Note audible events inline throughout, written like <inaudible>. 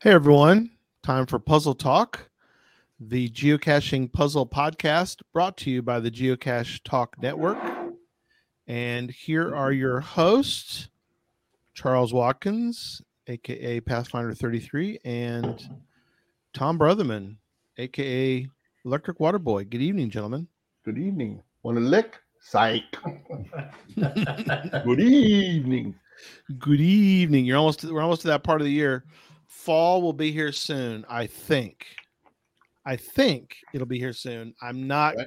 Hey everyone, time for Puzzle Talk, the geocaching puzzle podcast brought to you by the Geocache Talk Network. And here are your hosts, Charles Watkins, aka Pathfinder 33, and Tom Brotherman, aka Electric Water Boy. Good evening, gentlemen. Good evening. Want to lick? Psych. <laughs> Good evening. Good evening. You're almost we're almost to that part of the year. Fall will be here soon, I think. I think it'll be here soon. I'm not Right.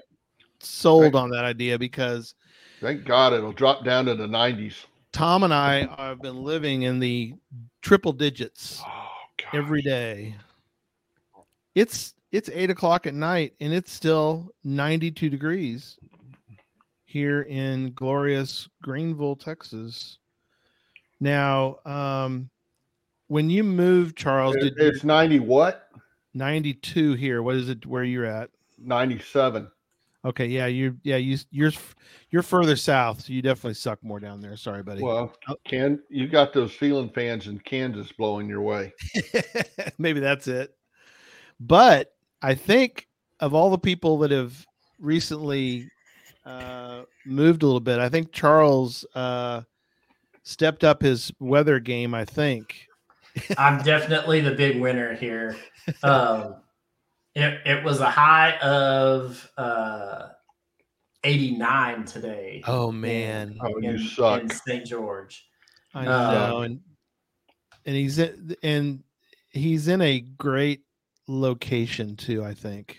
sold Right. on that idea because Thank God it'll drop down to the 90s. Tom and I have been living in the triple digits Oh, every day. It's it's eight o'clock at night and it's still 92 degrees here in glorious Greenville, Texas. Now, um, when you moved, Charles, It- did you, it's 90 what? 92 here. What is it where you're at? 97. Okay, yeah, you yeah, you you're you're further south, so you definitely suck more down there. Sorry, buddy. Well, Oh. Ken, you got those ceiling fans in Kansas blowing your way. <laughs> Maybe that's it. But I think of all the people that have recently uh, moved a little bit, I think Charles uh, stepped up his weather game. I think. I'm definitely the big winner here. Um, it, it was a high of uh, 89 today. Oh man, Oh, you in, suck. in St. George. I uh, know, and and he's in, and he's in a great location too. I think.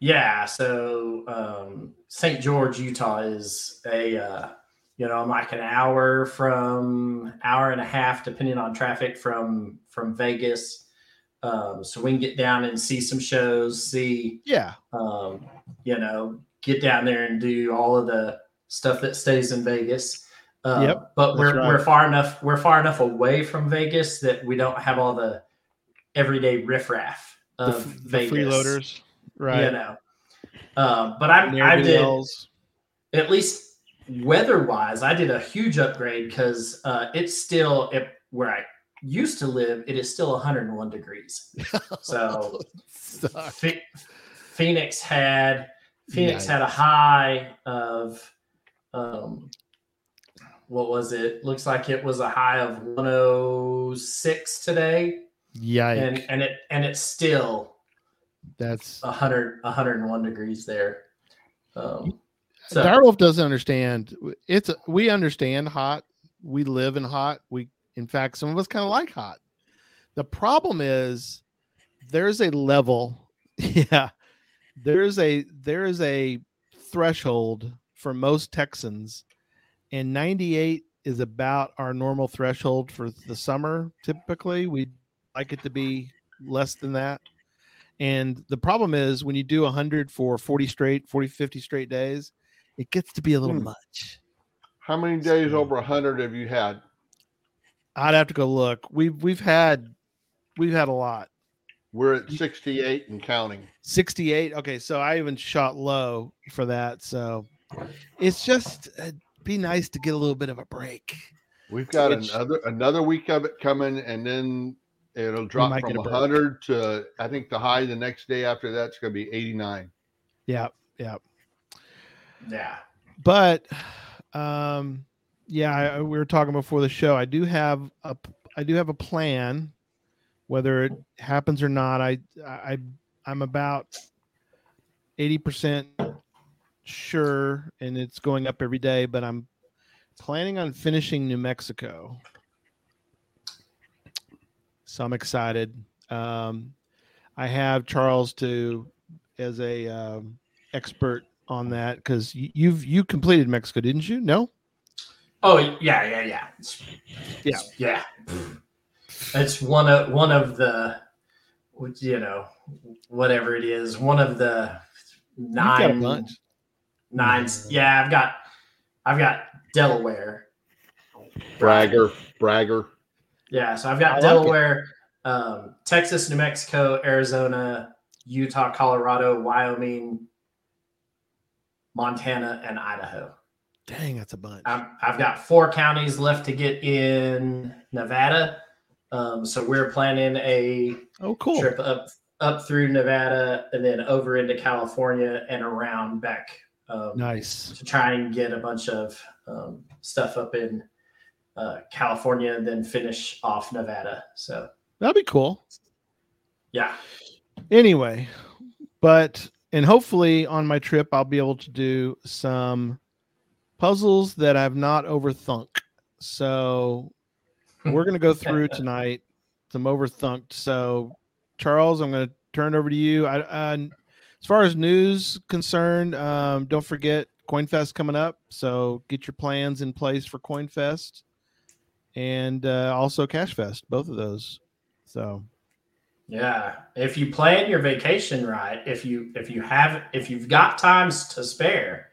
Yeah, so um, St. George, Utah is a uh, you know i'm like an hour from hour and a half, depending on traffic from from Vegas. Um, so we can get down and see some shows, see Yeah. um, you know, get down there and do all of the stuff that stays in Vegas. Uh, Yep, but we're right. we're far enough we're far enough away from Vegas that we don't have all the everyday riffraff The, of the Vegas. freeloaders, right? You know. Um, but I, I did at least weather wise, I did a huge upgrade because uh, it's still it, where I used to live. It is still 101 degrees. <laughs> So. Phoenix had Phoenix Yikes. had a high of um, what was it? Looks like it was a high of 106 today, Yikes. and and it and it's still That's 100 101 degrees there. Um, so doesn't understand. It's we understand hot. We live in hot. We, in fact, some of us kind of like hot. The problem is there's a level. <laughs> Yeah, there's a there is a threshold for most Texans, and 98 is about our normal threshold for the summer. Typically, we like it to be less than that. And the problem is when you do 100 for 40 straight, 40, 50 straight days, it gets to be a little Hmm. much. How many days over 100 have you had? I'd have to go look. We've we've had we've had a lot. We're at 68 and counting. 68. Okay, so I even shot low for that. So it's just uh, be nice to get a little bit of a break. We've got Which- another another week of it coming, and then it'll drop from a 100 to I think the high the next day after that's going to be 89. Yeah, yeah. Yeah, But um yeah, I, we were talking before the show. I do have a, I do have a plan. Whether it happens or not, I I I'm about eighty percent sure, and it's going up every day. But I'm planning on finishing New Mexico, so I'm excited. Um, I have Charles to as a um, expert on that because you, you've you completed Mexico, didn't you? No. Oh yeah, yeah, yeah. It's- Yeah. yeah. It's one of one of the, you know, whatever it is, one of the You've got nine nine. Yeah, I've got, I've got Delaware. Bragger, bragger. Yeah, so I've I like got it. Delaware, um, Texas, New Mexico, Arizona, Utah, Colorado, Wyoming, Montana, and Idaho. Dang, that's a bunch. I've, I've got four counties left to get in Nevada. Um, so we're planning a Oh, cool. trip up up through Nevada and then over into California and around back um, Nice. to try and get a bunch of um, stuff up in uh, California and then finish off Nevada. So That'd be cool. yeah, Anyway, but and hopefully on my trip I'll be able to do some puzzles that I've not overthunk. So we're gonna go through tonight some overthunked. So Charles, I'm gonna turn it over to you. I, uh, as far as news concerned, um, don't forget CoinFest coming up. So get your plans in place for CoinFest and uh, also CashFest, both of those. So yeah. If you plan your vacation right, if you if you have if you've got times to spare,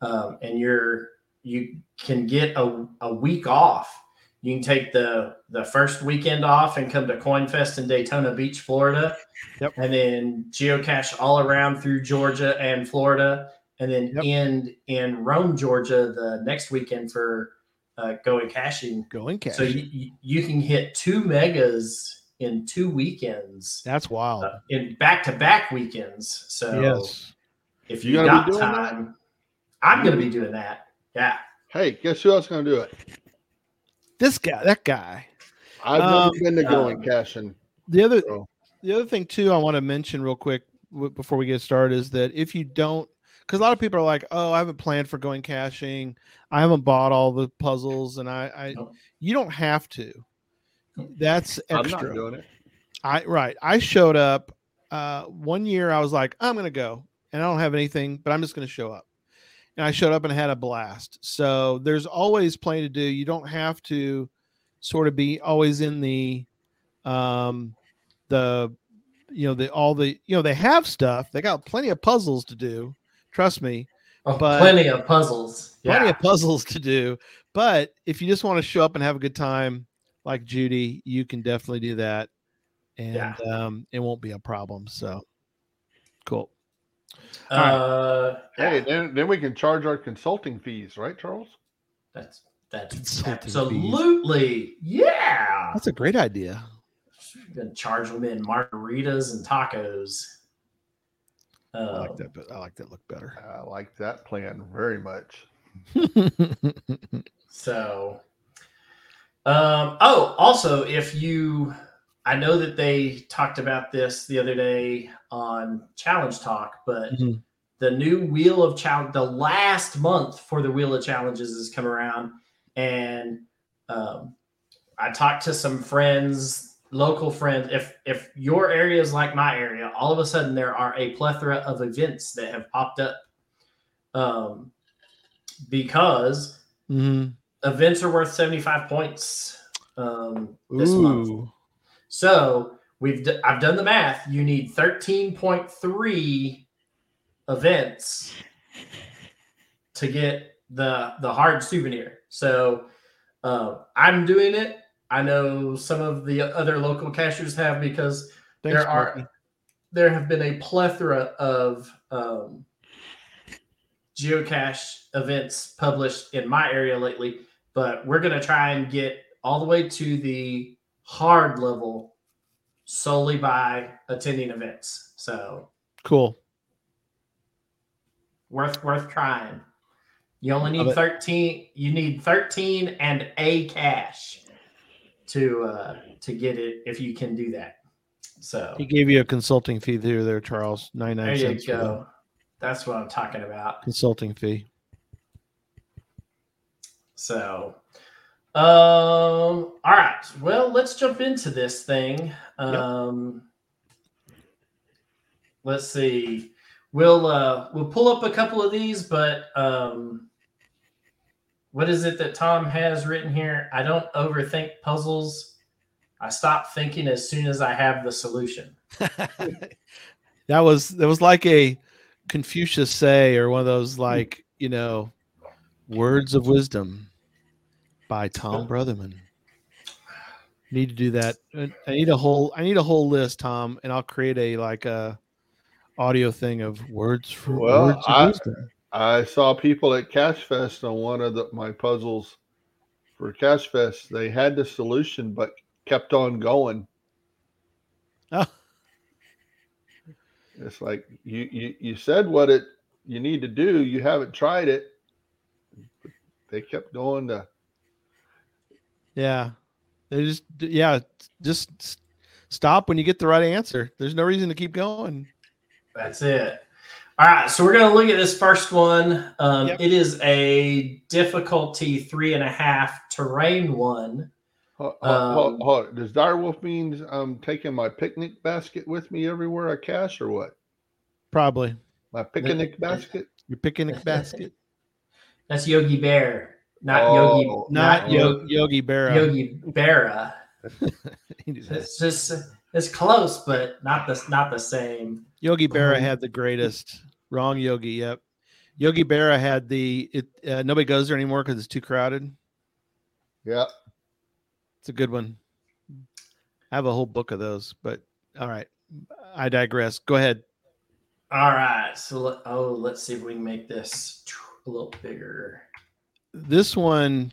um, and you're you can get a, a week off. You can take the the first weekend off and come to CoinFest in Daytona Beach, Florida. Yep. And then geocache all around through Georgia and Florida, and then Yep. end in Rome, Georgia, the next weekend for uh, going caching. going caching. So you, you- you can hit two megas in two weekends, That's wild. uh, in back to back weekends. So yes. if You you, got be doing that? time, I'm going to be doing that. Yeah. Hey, guess who else going to do it? This guy, that guy. I've Um, never been to going um, caching. The other So, the other thing too I want to mention real quick w- before we get started is that if you don't because a lot of people are like, "Oh, I haven't planned for going caching. I haven't bought all the puzzles, and I, I Nope. you don't have to. That's extra. I'm not doing it. I right. I showed up uh, one year. I was like, I'm gonna go, and I don't have anything, but I'm just gonna show up. And I showed up and had a blast. So there's always plenty to do. You don't have to sort of be always in the um the you know the all the you know they have stuff. They got plenty of puzzles to do. Trust me, Oh, But- plenty of puzzles. plenty Yeah. of puzzles to do. But if you just want to show up and have a good time, like Judy, you can definitely do that, and Yeah. um, it won't be a problem. So cool. Uh, Hey, yeah, then then we can charge our consulting fees, right, Charles? that's that's Consulting fees. absolutely yeah. That's a great idea. Gonna charge them in margaritas and tacos. I Uh, like that. But I like that look better. I like that plan very much. <laughs> So, um, oh, also, if you, I know that they talked about this the other day on Challenge Talk, but Mhm. the new Wheel of Challenge, the last month for the Wheel of Challenges has come around, and um, I talked to some friends, local friends. If if your area is like my area, all of a sudden there are a plethora of events that have popped up, um, because Mhm. Events are worth 75 points um, this month. So we've d- I've done the math. You need 13.3 events to get the the hard souvenir. So uh, I'm doing it. I know some of the other local cachers have because Thanks, there are Marky. there have been a plethora of um, geocache events published in my area lately but we're going to try and get all the way to the hard level solely by attending events so Cool. worth worth trying you only need 13 you need 13 and a cache to uh, to get it if you can do that. So He gave you a consulting fee through there, Charles. Ninety there nine you cents. for the go. That's what I'm talking about. Consulting fee. So, um, all right. Well, let's jump into this thing. Um, let's see. We'll uh, we'll pull up a couple of these, but um, what is it that Tom has written here? I don't overthink puzzles. I stop thinking as soon as I have the solution. <laughs> that was that was like a Confucius say or one of those like you know words of wisdom by Tom Brotherman. Need to do that. I need a whole I need a whole list, Tom, and I'll create a like a audio thing of words for Well, words I- wisdom. I saw people at Cash Fest on one of the, my puzzles for Cash Fest. They had the solution, but kept on going. Oh. It's like you, you you said what it you need to do. You haven't tried it. They kept going to Yeah. They just yeah, just stop when you get the right answer. There's no reason to keep going. That's it. All right, so we're going to look at this first one. Um, Yep. It is a difficulty three and a half terrain one. Hold, hold, hold, Um, hold. Does direwolf mean I'm taking my picnic basket with me everywhere I cache, or what? Probably. My picnic basket? Your picnic basket. <laughs> That's Yogi Bear, not Oh, Yogi, Not not Oh. Yo- Yogi Berra. Yogi Berra. <laughs> He did that. It's just it's close, but not the not the same. Yogi Berra Um, had the greatest. Wrong Yogi. Yep. Yogi Berra had the it. Uh, nobody goes there anymore because it's too crowded. Yeah. It's a good one. I have a whole book of those, but all right. I digress. Go ahead. All right, so let, oh, let's see if we can make this a little bigger. This one.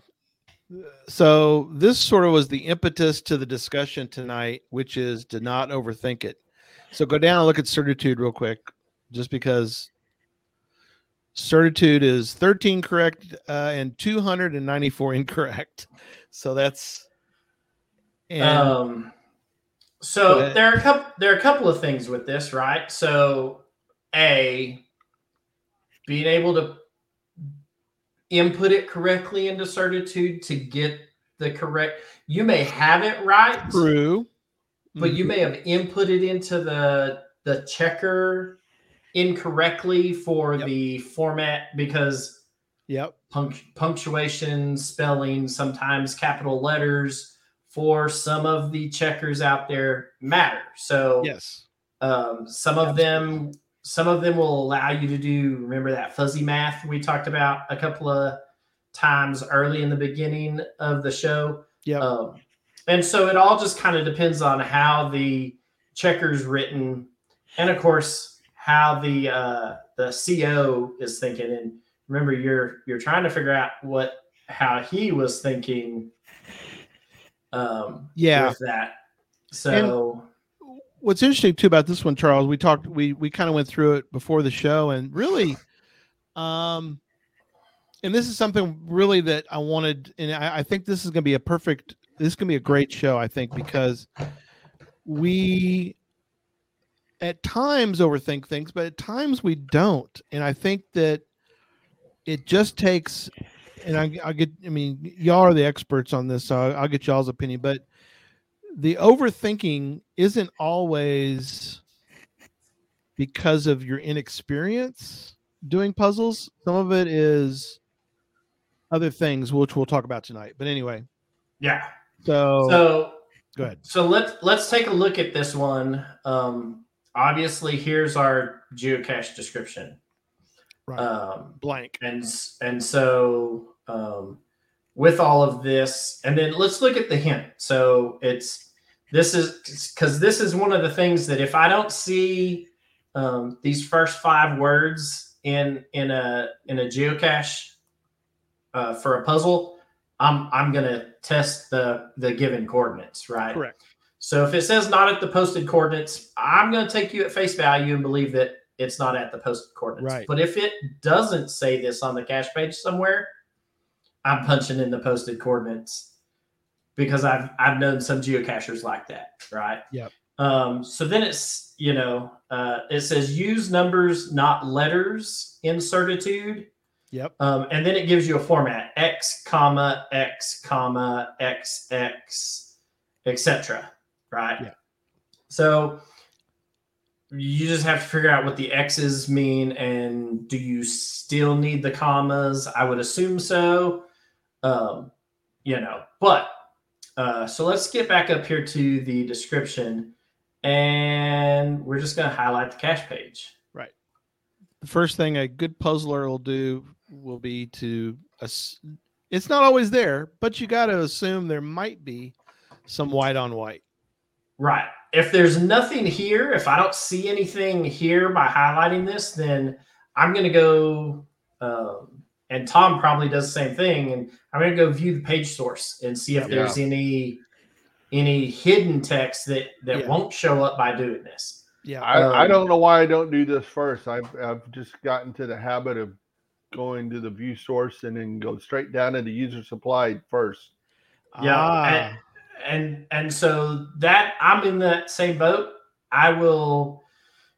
So this sort of was the impetus to the discussion tonight, which is to not overthink it. So go down and look at certitude real quick, just because certitude is 13 correct uh, and 294 incorrect. So that's and um, so there are a couple there are a couple of things with this, right? So, a being able to input it correctly into certitude to get the correct. You may have it right, true. but you may have inputted into the the checker incorrectly for Yep. the format because Yep. punct- punctuation, spelling, sometimes capital letters for some of the checkers out there matter. So Yes. um, some of them some of them will allow you to do remember that fuzzy math we talked about a couple of times early in the beginning of the show. Yeah. Um, and so it all just kind of depends on how the checker's written, and of course how the uh, the CO is thinking. And remember, you're you're trying to figure out what how he was thinking. Um, Yeah. with that. So what's interesting too about this one, Charles, we talked, we we kind of went through it before the show, and really, um, and this is something really that I wanted, and I, I think this is going to be a perfect, this is going to be a great show, I think, because we at times overthink things, but at times we don't, and I think that it just takes. And I, I get, I mean, y'all are the experts on this, so I'll, I'll get y'all's opinion. But the overthinking isn't always because of your inexperience doing puzzles. Some of it is other things, which we'll talk about tonight. But anyway, yeah. so, So go ahead. So let's let's take a look at this one. Um, obviously, here's our geocache description. Right. Um, Blank. and and so um, with all of this, and then let's look at the hint. So it's this is because this is one of the things that if I don't see um, these first five words in in a in a geocache uh, for a puzzle, I'm I'm gonna test the the given coordinates, right? Correct. So if it says not at the posted coordinates, I'm going to take you at face value and believe that it's not at the posted coordinates. Right. But if it doesn't say this on the cache page somewhere, I'm punching in the posted coordinates. Because I've I've known some geocachers like that, right? Yep. Um, so then it's you know uh, it says use numbers not letters in certitude, Yep. um, and then it gives you a format x comma x comma x x etc. Right. Yeah. So you just have to figure out what the x's mean and do you still need the commas i would assume so um, you know but uh, so let's get back up here to the description and we're just going to highlight the cache page Right. The first thing a good puzzler will do will be to ass- it's not always there, but you got to assume there might be some white on white. right if there's nothing here if i don't see anything here by highlighting this then i'm going to go um, and tom probably does the same thing and i'm going to go view the page source and see if Yeah. there's any any hidden text that that Yeah. won't show up by doing this Yeah. I, I Um, don't know why I don't do this first. I've, I've just gotten to the habit of going to the view source and then go straight down into user supplied first. Yeah, Ah, and and so that I'm in that same boat. I will,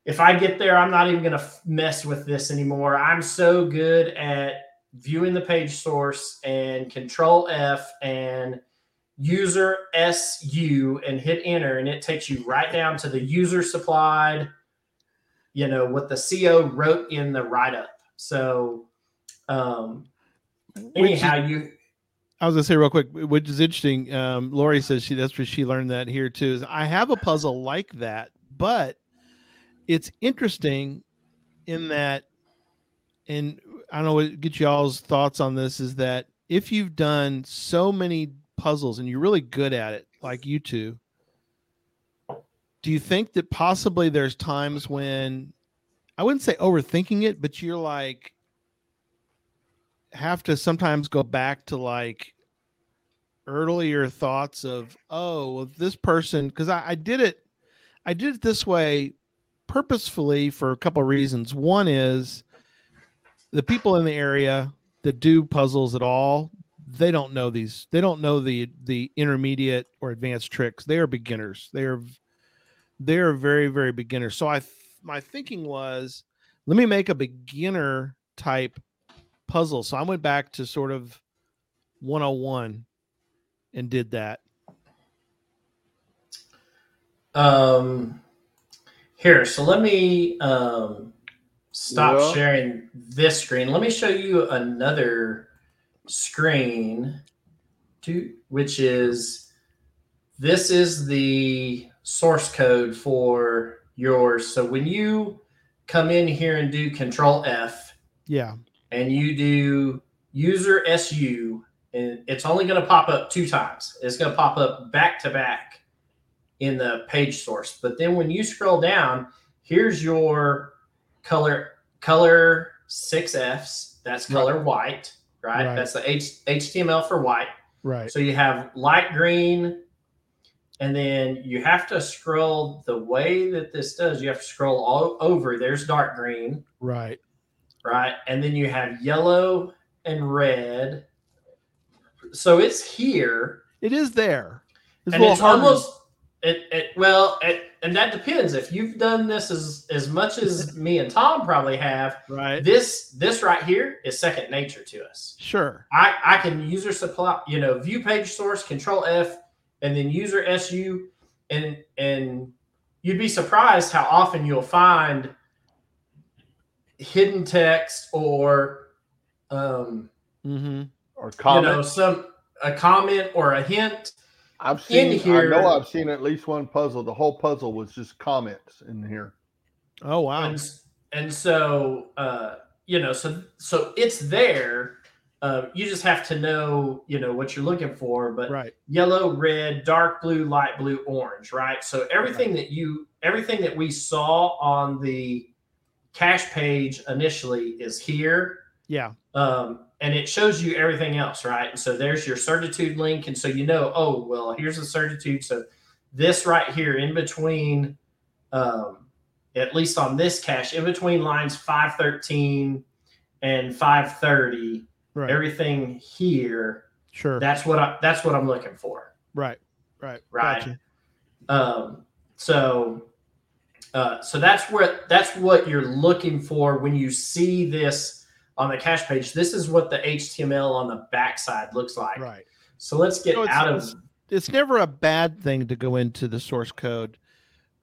if I get there, I'm not even going to f- mess with this anymore. I'm so good at viewing the page source and Control F and user SU and hit enter, and it takes you right down to the user supplied. You know what the CO wrote in the write up. So, um, is- anyhow, you I was gonna say real quick, which is interesting. Um, Lori says she that's where she learned that here too. Is I have a puzzle like that, but it's interesting in that, and I don't know what get y'all's thoughts on this. Is that if you've done so many puzzles and you're really good at it, like you two, do you think that possibly there's times when I wouldn't say overthinking it, but you're like have to sometimes go back to like earlier thoughts of oh well, this person because I, I did it i did it this way purposefully for a couple of reasons one is the people in the area that do puzzles at all they don't know these they don't know the the intermediate or advanced tricks they are beginners they are they are very very beginners so i my thinking was let me make a beginner type puzzle. So I went back to sort of 101 and did that. Um, here, so let me um, stop Yeah. sharing this screen. Let me show you another screen, to, which is this is the source code for yours. So when you come in here and do Control F, Yeah. and you do user SU, and it's only going to pop up two times. It's going to pop up back to back in the page source. But then when you scroll down, here's your color color six Fs. That's color white, right? Right. That's the H, HTML for white. Right. So you have light green, and then you have to scroll the way that this does. You have to scroll all over. There's dark green Right. right? And then you have yellow and red. So it's here, It is there. It's and it's hard to- almost it, it well, it, and that depends. If you've done this as as much as me and Tom probably have, right. this this right here is second nature to us. Sure. I I can user supply, you know, view page source, control F, and then user SU, and and you'd be surprised how often you'll find hidden text or um, Mm-hmm. Or you comment. know some a comment or a hint. I've seen. here- I know I've seen at least one puzzle. The whole puzzle was just comments in here. Oh wow. And, and so uh, you know so so it's there. Uh, you just have to know you know what you're looking for, but Right. yellow, red, dark blue, light blue, orange, right? So everything that you everything that we saw on the cache page initially is here. Yeah. Um, and it shows you everything else, right? And so there's your certitude link. And so you know, oh, well, here's the certitude. So this right here in between, um, at least on this cache, in between lines 513 and 530, Right. everything here sure. that's what I that's what I'm looking for. Right. Right. Right. Gotcha. Um, so, uh, so that's where that's what you're looking for when you see this on the cache page. This is what the HTML on the backside looks like. Right. So let's get So out of it's- It's never a bad thing to go into the source code,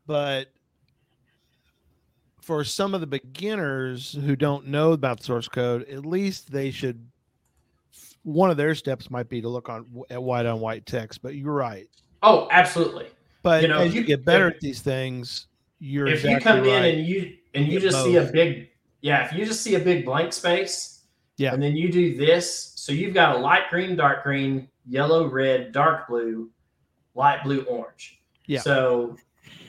but for some of the beginners who don't know about source code, at least they should. One of their steps might be to look on at white on white text. But you're right. oh, absolutely. But You know, as you you- get better if- at these things, you're if exactly you come right. in and you and you get just see a big yeah if you just see a big blank space Yeah. and then you do this so you've got a light green dark green yellow red dark blue light blue orange Yeah. so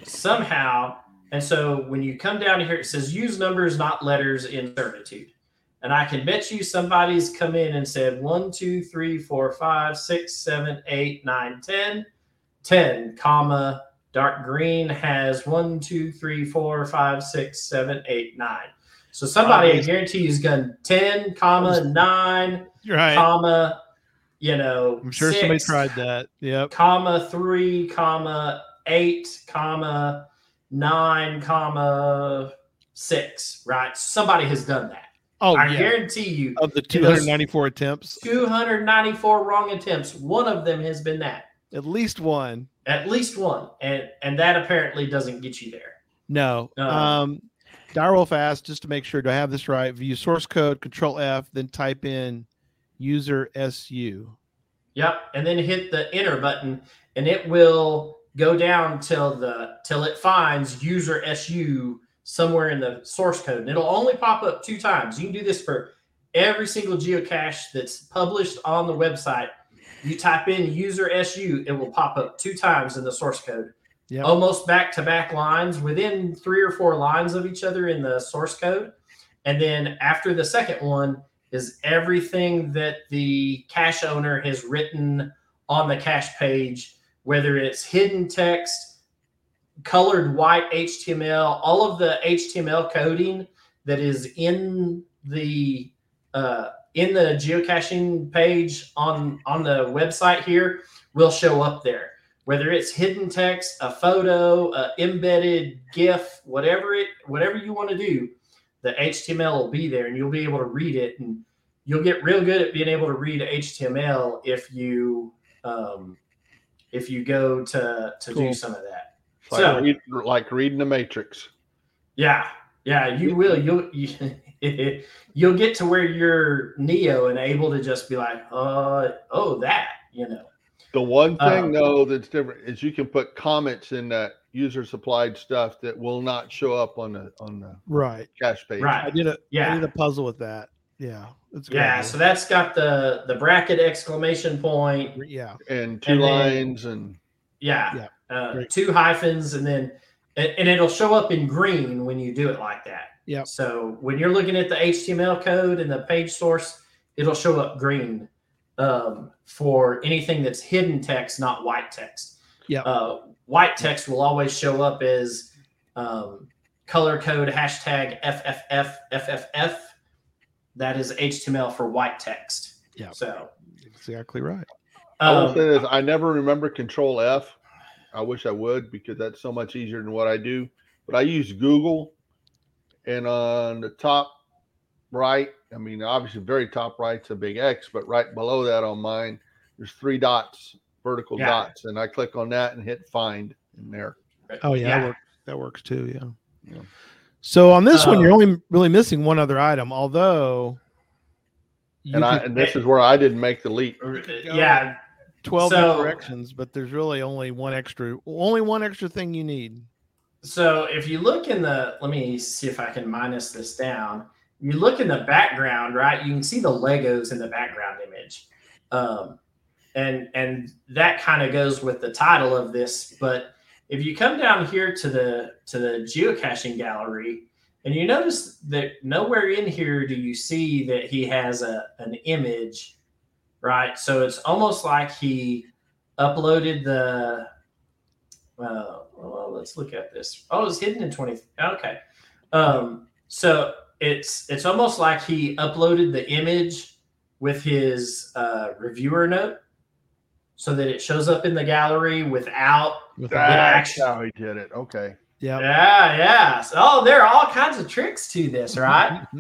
somehow and so when you come down here it says use numbers not letters in certitude and i can bet you somebody's come in and said one, two, three, four, five, six, seven, eight, nine, ten, ten, 10 comma dark green has one, two, three, four, five, six, seven, eight, nine. So somebody, I Obviously. guarantee, has done 10, comma, nine, right. comma, you know, I'm sure somebody tried that. Yep. comma, three, comma, eight, comma, nine, comma, six, right? Somebody has done that. Oh, I yeah. guarantee you, Of the 294 attempts, 294 wrong attempts, one of them has been that. at least one. At least one. And and that apparently doesn't get you there. No. No. Um, Direwolf asked just to make sure, do I have this right? View source code, control F, then type in user SU. Yep, and then hit the enter button, and it will go down till the till it finds user su somewhere in the source code, and it'll only pop up two times. You can do this for every single geocache that's published on the website. You type in user su, it will pop up two times in the source code, Yep. almost back to back lines within three or four lines of each other in the source code, and then after the second one is everything that the cache owner has written on the cache page, whether it's hidden text, colored white HTML, all of the HTML coding that is in the uh, in the geocaching page on on the website here will show up there. Whether it's hidden text, a photo, a embedded GIF, whatever it whatever you want to do, the HTML will be there and you'll be able to read it and you'll get real good at being able to read HTML if you um, if you go to to do some of that. Like, So- read- like reading the Matrix. Yeah, yeah, you will. You'll you, <laughs> you'll get to where you're Neo and able to just be like, uh, oh, that, you know. The one thing Um, though that's different is you can put comments in that user supplied stuff that will not show up on the on the Right. cache page. I did a I Yeah. I did a puzzle with that. Yeah. That's a good Yeah. So that's got the the bracket exclamation point. yeah. And two And then- lines and Yeah. Yeah, Uh, two hyphens and then and, and it'll show up in green when you do it like that. Yeah. So when you're looking at the HTML code and the page source, it'll show up green um, for anything that's hidden text, not white text. Yeah. Uh, white text will always show up as um, color code hashtag FFF FFF. That is HTML for white text. Yeah. So Exactly right. I will um, say this: I never remember Control F. I wish I would because that's so much easier than what I do. But I use Google, and on the top right, I mean, obviously, very top right's a big X, but right below that on mine, there's three dots, vertical Yeah. dots, and I click on that and hit Find in there. Oh yeah, That, yeah. work, that works too. Yeah. Yeah. So on this one, Um, you're only really missing one other item, although And I and this is where I didn't make the leap. yeah, 12 so- directions, but there's really only one extra, only one extra thing you need. So if you look in the, let me see if I can minus this down. You look in the background, right? You can see the Legos in the background image, um, and and that kind of goes with the title of this. But if you come down here to the to the geocaching gallery, and you notice that nowhere in here do you see that he has a an image, right? So it's almost like he uploaded the uh, well, let's look at this. Oh, it's hidden in 20. Okay. Um, so it's it's almost like he uploaded the image with his uh, reviewer note. so that it shows up in the gallery without. With Yeah, That's actually- how he did it. Okay. yeah. Yeah, yeah. So, oh, there are all kinds of tricks to this, right? <laughs>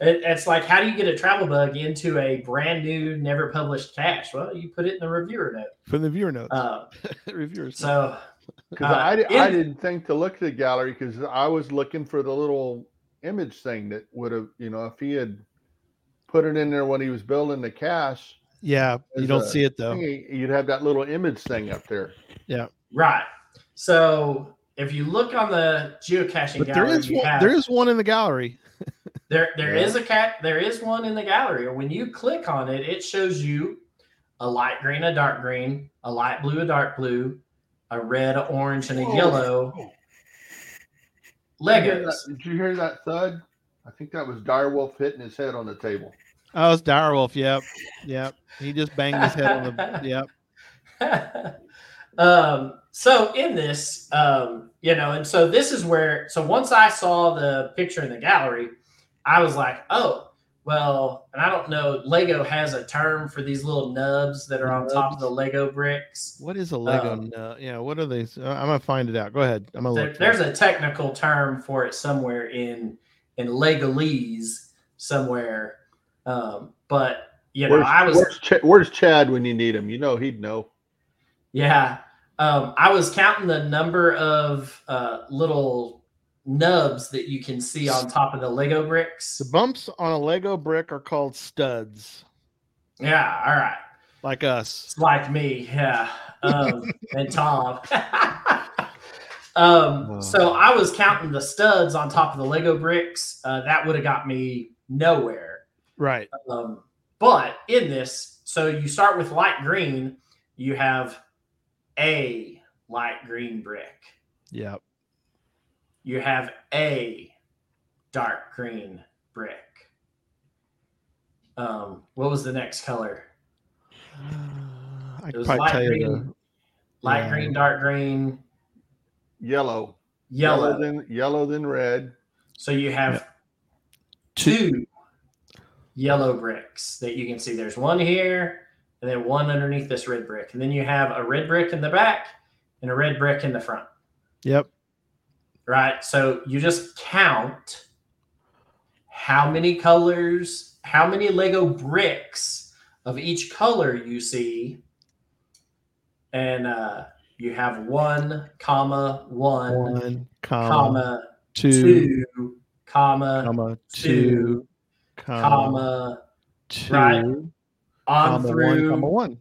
It, it's like how do you get a travel bug into a brand new, never published cache? Well, you put it in the reviewer note. From the viewer notes. Uh, <laughs> Reviewers. so Because Uh, I, I in- didn't think to look at the gallery because I was looking for the little image thing that would have, you know, if he had put it in there when he was building the cache, yeah, you don't a see it though. thingy, you'd have that little image thing up there. Yeah. Right. So if you look on the geocaching But gallery, is you one, have, there is one in the gallery. <laughs> There, there Yeah. is a cat. There is one in the gallery. When you click on it, it shows you a light green, a dark green, a light blue, a dark blue, a red, a orange, and a Whoa. yellow Did you hear Legos. Did you hear that thud? I think that was Direwolf hitting his head on the table. Oh, it's Direwolf. Yep. Yep. He just banged his head on the. <laughs> Yep. um, so in this, um, you know, and so this is where. So once I saw the picture in the gallery, I was like, oh. Well, and I don't know. Lego has a term for these little nubs that are on top of the Lego bricks. What is a Lego? Um, nut? yeah. What are they? uh, I'm gonna find it out. Go ahead. I'm gonna There- look. there's it. a technical term for it somewhere in in Legolese somewhere, um, but you know, Where's, I was where's, Ch- where's Chad when you need him? You know he'd know. yeah, um, I was counting the number of uh, little nubs that you can see on top of the Lego bricks. the bumps on a Lego brick are called studs, Yeah, all right, like us. it's like me, yeah, um, <laughs> and Tom. <laughs> um, so I was counting the studs on top of the Lego bricks. Uh, that would have got me nowhere. Right. Um, but in this, so you start with light green, you have a light green brick. Yep. You have a dark green brick. Um, what was the next color? I It was light tell you green, the. light Yeah. green, dark green, Yellow. yellow. than yellow than red. So you have two yellow bricks that you can see. There's one here and then one underneath this red brick. And then you have a red brick in the back and a red brick in the front. Yep. Right. So you just count how many colors, how many Lego bricks of each color you see. And uh, you have one, comma, one, One comma, comma, two, two, comma, comma two, comma, comma, two, right, on comma through one, comma one.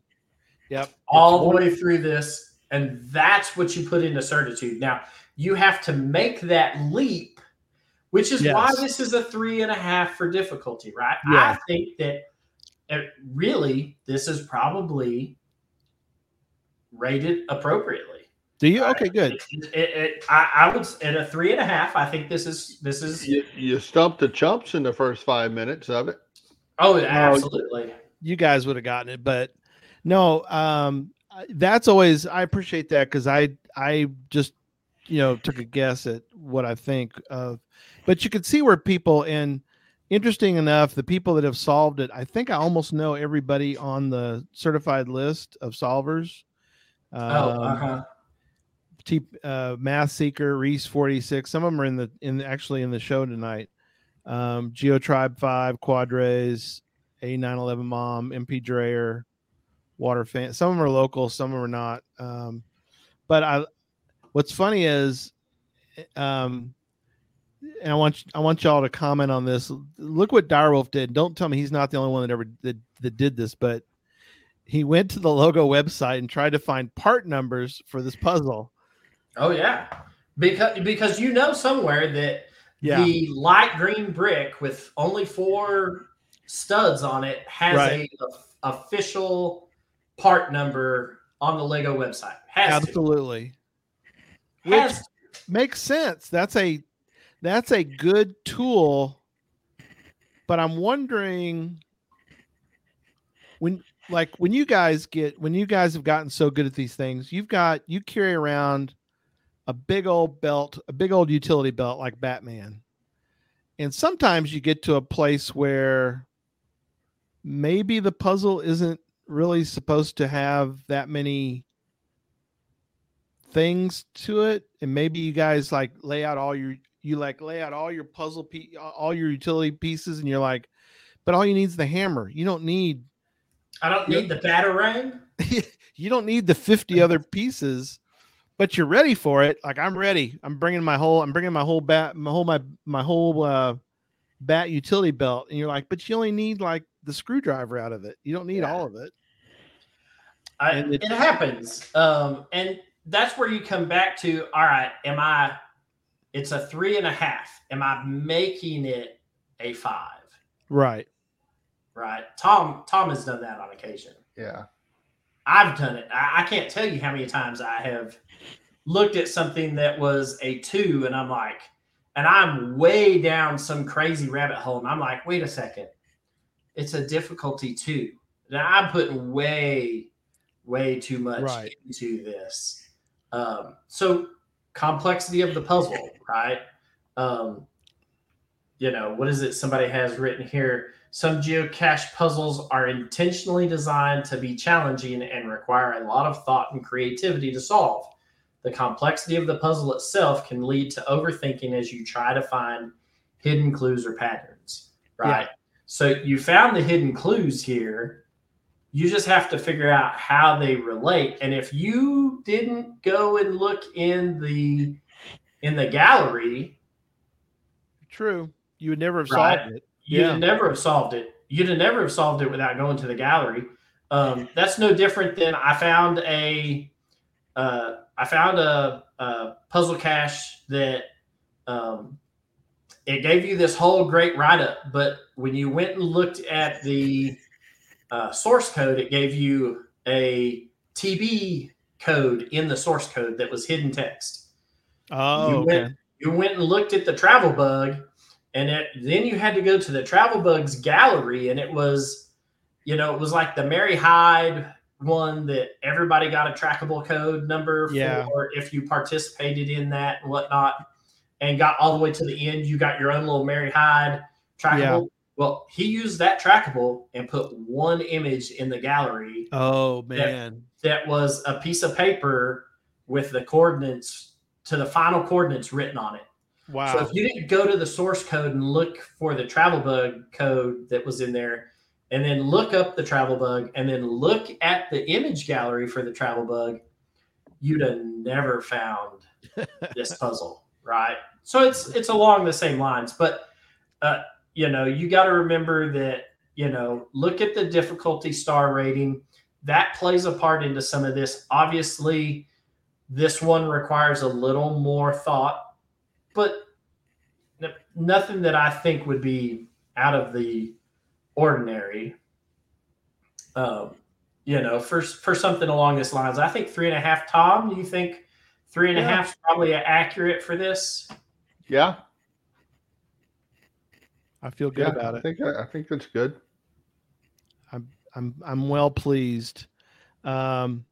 Yep. all It's the one- way through this, and that's what you put into certitude. Now you have to make that leap, which is why this is a three and a half for difficulty, right? Yeah. I think that it, really this is probably rated appropriately. Do you? Uh, Okay, good. It, it, it- I, I would at a three and a half. I think this is this is You, you stumped the chumps in the first five minutes of it. oh absolutely. You guys would have gotten it, but no. Um, that's always I appreciate that because I I just you know took a guess at what I think of, but you could see where people and interesting enough, the people that have solved it, I think I almost know everybody on the certified list of solvers. Oh, Um, uh-huh. T, uh, Math Seeker, Reese forty six. Some of them are in the in actually in the show tonight. Um, GeoTribe five, Quadres, A nine eleven Mom, MP Dreyer, Water Fan. Some of them are local, some of them are not. Um, but I, what's funny is, um, and I want I want y'all to comment on this. Look what Direwolf did. Don't tell me he's not the only one that ever that, that did this, but he went to the Lego website and tried to find part numbers for this puzzle. Oh yeah, because because you know somewhere that Yeah. the light green brick with only four studs on it has Right. a, a- official part number on the Lego website. Has Absolutely. to. Which makes sense. That's a that's a good tool. But I'm wondering when like when you guys get when you guys have gotten so good at these things, you've got you carry around a big old belt, a big old utility belt like Batman. And sometimes you get to a place where maybe the puzzle isn't really supposed to have that many things to it and maybe you guys like lay out all your you like lay out all your puzzle all your utility pieces and you're like but all you need is the hammer you don't need I don't need the batarang. <laughs> you don't need the 50 other <laughs> pieces but you're ready for it like i'm ready i'm bringing my whole i'm bringing my whole bat my whole my my whole uh bat utility belt and you're like but you only need like the screwdriver out of it you don't need Yeah. all of it I, it, it- happens. Um, and that's where you come back to all right, am I, it's a three and a half. Am I making it a five? right Right. Tom, Tom has done that on occasion. Yeah. I've done it. I, I can't tell you how many times I have looked at something that was a two and I'm like, and I'm way down some crazy rabbit hole. And I'm like, wait a second. It's a difficulty two. Now I'm putting way, way too much Right. into this. Um, so complexity of the puzzle, right? Um, you know, what is it somebody has written here? Some geocache puzzles are intentionally designed to be challenging and require a lot of thought and creativity to solve. The complexity of the puzzle itself can lead to overthinking as you try to find hidden clues or patterns, right? So you found the hidden clues here. You just have to figure out how they relate. And if you didn't go and look in the in the gallery, true you would never have Right. solved it you'd Yeah. never have solved it. You'd have never have solved it without going to the gallery. Um, that's no different than I found a uh, I found a, a puzzle cache that um, it gave you this whole great write up, but when you went and looked at the uh, source code, it gave you a TB code in the source code that was hidden text oh you okay. went you went and looked at the travel bug and it, then you had to go to the travel bugs gallery and it was you know it was like the mary hyde one that everybody got a trackable code number Yeah. for if you participated in that and whatnot and got all the way to the end you got your own little mary hyde trackable well he used that trackable and put one image in the gallery oh man that was a piece of paper with the coordinates to the final coordinates written on it. wow So if you didn't go to the source code and look for the travel bug code that was in there, and then look up the travel bug, and then look at the image gallery for the travel bug, you'd have never found <laughs> this puzzle, right? So it's it's along the same lines, but uh, you know you got to remember that you know look at the difficulty star rating. That plays a part into some of this. Obviously, this one requires a little more thought, but nothing that I think would be out of the ordinary. Um, you know, for for something along this lines, I think three and a half. Tom, do you think three and a half Yeah. is probably accurate for this? Yeah. I feel good yeah, about I it. think I think that's good. i'm i'm I'm well pleased. Um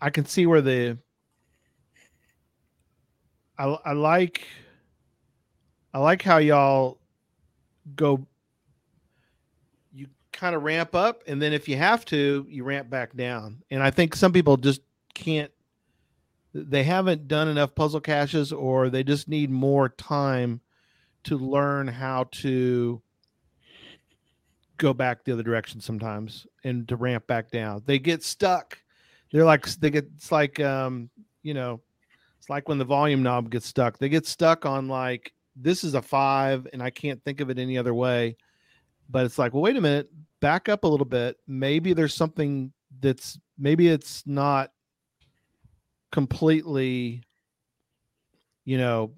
i can see where the i, I like i like how y'all go you kind of ramp up and then if you have to you ramp back down. And i think some people just can't they haven't done enough puzzle caches or they just need more time to learn how to go back the other direction sometimes and to ramp back down. They get stuck. They're like they get it's like um, you know, it's like when the volume knob gets stuck. They get stuck on like this is a 5 and I can't think of it any other way. But it's like, well wait a minute, back up a little bit. Maybe there's something that's maybe it's not completely you know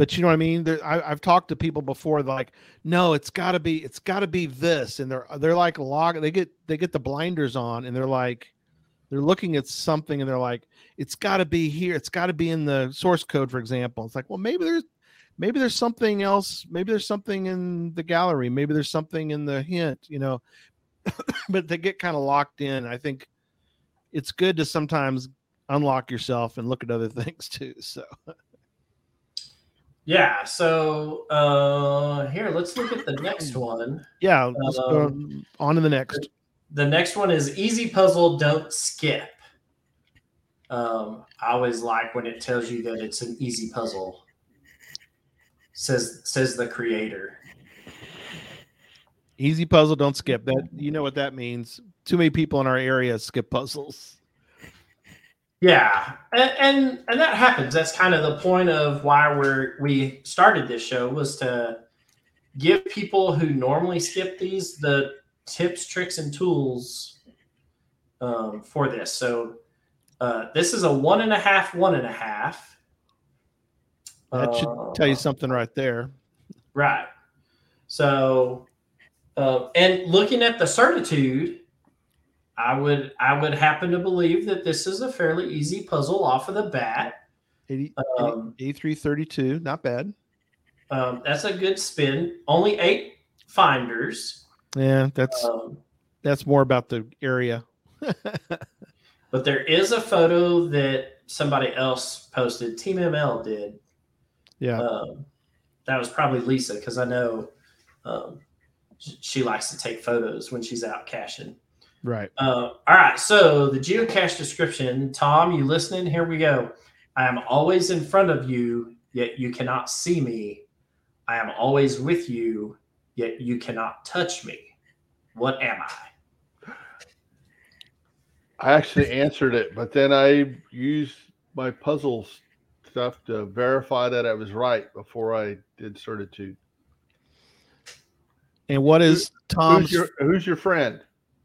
but you know what I mean. There, I, I've talked to people before, like, no, it's got to be, it's got to be this, and they're they're like log, they get they get the blinders on, and they're like, they're looking at something, and they're like, it's got to be here, it's got to be in the source code, for example. It's like, well, maybe there's maybe there's something else, maybe there's something in the gallery, maybe there's something in the hint, you know, <coughs> but they get kind of locked in. I think it's good to sometimes unlock yourself and look at other <laughs> things too. So. Yeah. So uh, here, let's look at the next one. Yeah, Um, on to the next. the next one is easy puzzle. Don't skip. Um, I always like when it tells you that it's an easy puzzle. Says says the creator. Easy puzzle, don't skip. That you know what that means. Too many people in our area skip puzzles. Yeah, and, and and that happens. That's kind of the point of why we're we started this show was to give people who normally skip these the tips, tricks, and tools um, for this. So uh, this is a one and a half, one and a half. That should tell you Uh, something right there. Right. So, uh, and looking at the certitude, I would I would happen to believe that this is a fairly easy puzzle off of the bat. 80, Um, 8332, not bad. um, that's a good spin. Only eight finders, Yeah, that's um, that's more about the area. <laughs> but there is a photo that somebody else posted. Team ML did. yeah. Um, that was probably Lisa because I know um, she likes to take photos when she's out caching. Right. Uh, all right. So the geocache description, Tom, you listening? Here we go. I am always in front of you, yet you cannot see me. I am always with you, yet you cannot touch me. What am I? I actually answered it, but then I used my puzzle stuff to verify that I was right before I did certitude. And what is Tom's Who's your Who's your friend?